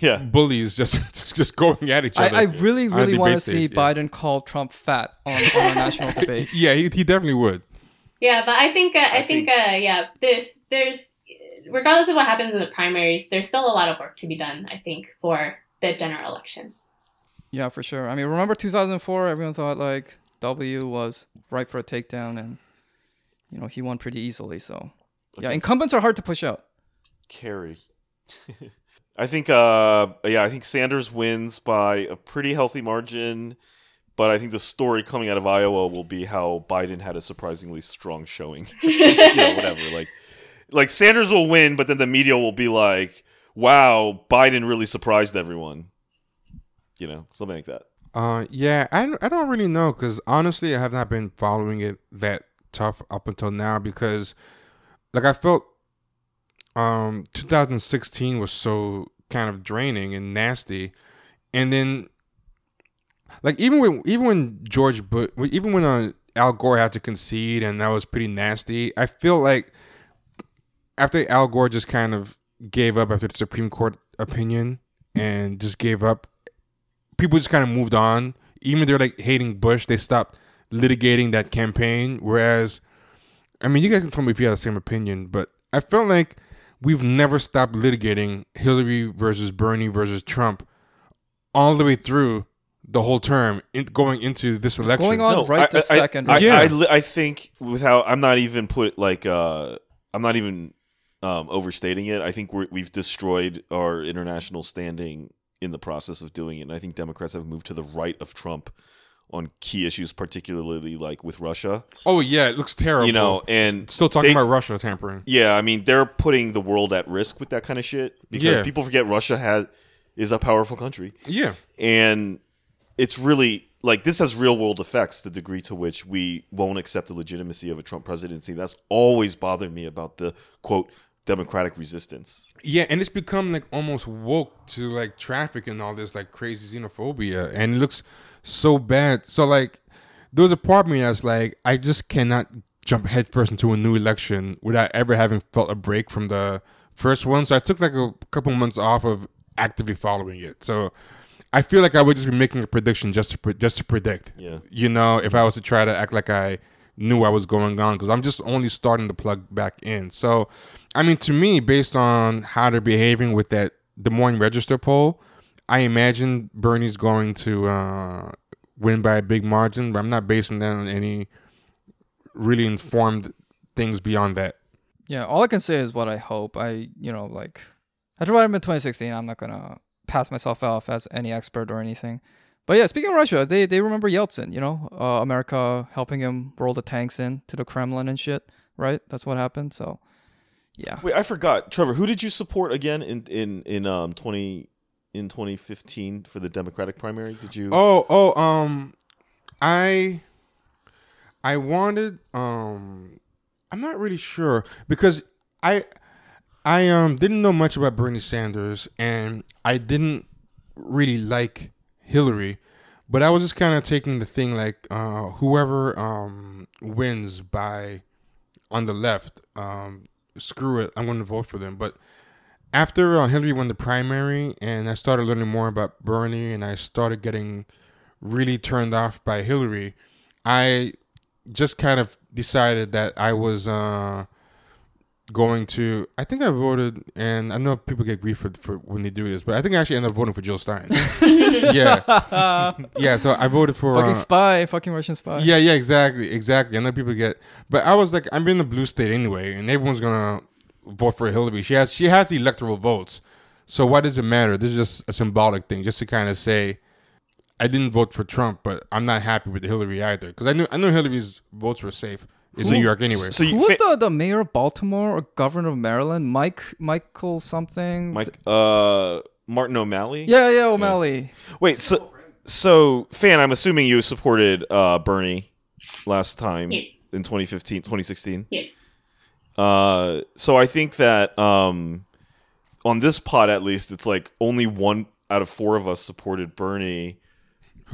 Yeah. bullies, just just going at each other. I, I really, really want to see stage, yeah. Biden call Trump fat on, on a national debate. Yeah, he, he definitely would. Yeah, but I think uh, I, I think, think- uh, yeah, there's there's regardless of what happens in the primaries, there's still a lot of work to be done. I think for the general election. Yeah, for sure. I mean, remember 2004? Everyone thought like W was right for a takedown, and you know he won pretty easily. So yeah, incumbents are hard to push out. Kerry. I think uh yeah, I think Sanders wins by a pretty healthy margin, but I think the story coming out of Iowa will be how Biden had a surprisingly strong showing. you know, whatever. Like like Sanders will win, but then the media will be like, "Wow, Biden really surprised everyone." You know, something like that. Uh, yeah, I, I don't really know because honestly, I have not been following it that tough up until now because, like, I felt um 2016 was so kind of draining and nasty, and then like even when even when George even when uh, Al Gore had to concede and that was pretty nasty, I feel like after Al Gore just kind of gave up after the Supreme Court opinion and just gave up people just kind of moved on. Even they're like hating Bush, they stopped litigating that campaign. Whereas, I mean, you guys can tell me if you have the same opinion, but I felt like we've never stopped litigating Hillary versus Bernie versus Trump all the way through the whole term, in, going into this election. going on right this I, second. I, right? Yeah. I, I think without I'm not even put like uh I'm not even um, overstating it. I think we're, we've destroyed our international standing in the process of doing it, and I think Democrats have moved to the right of Trump on key issues, particularly like with Russia. Oh yeah, it looks terrible. You know, and still talking they- about Russia tampering. Yeah, I mean they're putting the world at risk with that kind of shit because Yeah. people forget Russia has is a powerful country Yeah, and it's really like this has real world effects the degree to which we won't accept the legitimacy of a Trump presidency. That's always bothered me about the quote democratic resistance. yeah, and it's become like almost woke to like traffic and all this like crazy xenophobia, and it looks so bad. So like, there was a part of me that's like, I just cannot jump headfirst into a new election without ever having felt a break from the first one. So I took like a couple months off of actively following it. So I feel like I would just be making a prediction just to pre- just to predict. Yeah. You know, if I was to try to act like I knew what was going on, because I'm just only starting to plug back in. So, I mean, to me, based on how they're behaving with that Des Moines Register poll, I imagine Bernie's going to uh, win by a big margin, but I'm not basing that on any really informed things beyond that. Yeah, all I can say is what I hope. I, you know, like after what happened in 2016, I'm not gonna pass myself off as any expert or anything. But yeah, speaking of Russia, they they remember Yeltsin. You know, uh, America helping him roll the tanks in to the Kremlin and shit. Right? That's what happened. So, yeah. Wait, I forgot, Trevor. Who did you support again in in in um twenty in twenty fifteen for the Democratic primary? Did you? Oh, oh, um, I, I wanted, um, I'm not really sure because I, I um didn't know much about Bernie Sanders and I didn't really like Hillary, but I was just kind of taking the thing like uh, whoever um wins by on the left, um, screw it, I'm going to vote for them. But after uh, Hillary won the primary and I started learning more about Bernie and I started getting really turned off by Hillary, I just kind of decided that I was uh, going to. I think I voted, and I know people get grief for, for when they do this, but I think I actually ended up voting for Jill Stein. yeah, yeah. So I voted for Fucking uh, spy, fucking Russian spy. yeah, yeah, exactly, exactly. I know people get, but I was like, I'm in the blue state anyway, and everyone's gonna vote for Hillary. She has, she has the electoral votes, so why does it matter? This is just a symbolic thing, just to kind of say, I didn't vote for Trump, but I'm not happy with Hillary either, because I knew, I knew Hillary's votes were safe in New York anyway. So you Who was fa- the, the mayor of Baltimore or governor of Maryland? Mike Michael something. Mike uh Martin O'Malley? Yeah, yeah, O'Malley. Wait, so so fan, I'm assuming you supported uh Bernie last time Yes. in 2015, 2016. Yes. Uh so I think that um on this pod at least it's like only one out of four of us supported Bernie.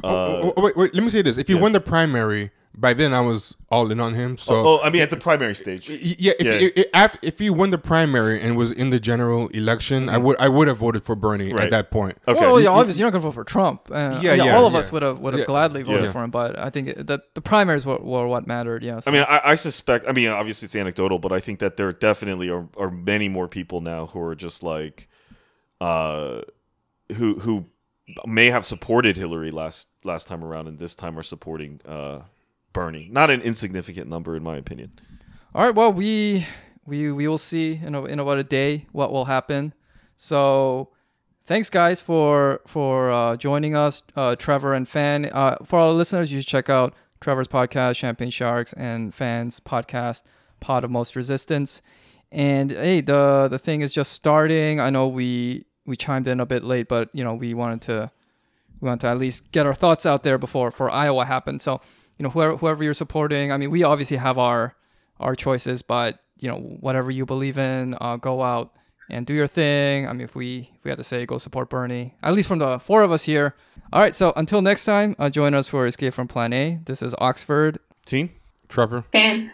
Uh, oh, oh, oh, wait, wait, let me say this: if you yeah. won the primary, by then I was all in on him. So oh, I mean at the primary stage. Yeah, if, Yeah. If, if, if he won the primary and was in the general election, I would I would have voted for Bernie Mm-hmm. Right. at that point. Okay. Well, yeah, obviously you're not gonna vote for Trump. Uh, Yeah, yeah, yeah, all of yeah. us would have would have Yeah. gladly voted Yeah. for him, but I think that the primaries were, were what mattered. Yeah. so- I mean, I, I suspect. I mean, obviously it's anecdotal, but I think that there definitely are, are many more people now who are just like, uh, who who may have supported Hillary last last time around, and this time are supporting uh, Bernie. Not an insignificant number, in my opinion. All right. Well, we we we will see in a, in about a day what will happen. So, thanks guys for for uh, joining us, uh, Trevor and Fan. Uh, for our listeners, you should check out Trevor's podcast, Champagne Sharks, and Fan's podcast, Pod of Most Resistance. And hey, the the thing is just starting. I know we we chimed in a bit late, but you know we wanted to we wanted to at least get our thoughts out there before for Iowa happened. So you know whoever whoever you're supporting. I mean, we obviously have our our choices, but you know whatever you believe in, uh, go out and do your thing. I mean, if we if we had to say, go support Bernie. At least from the four of us here. All right. So until next time, uh, join us for Escape from Plan A. This is Oxford. Team, Trevor. Fan.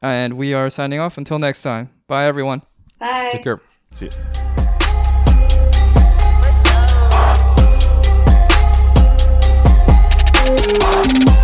And we are signing off. Until next time. Bye, everyone. Bye. Take care. See you. You.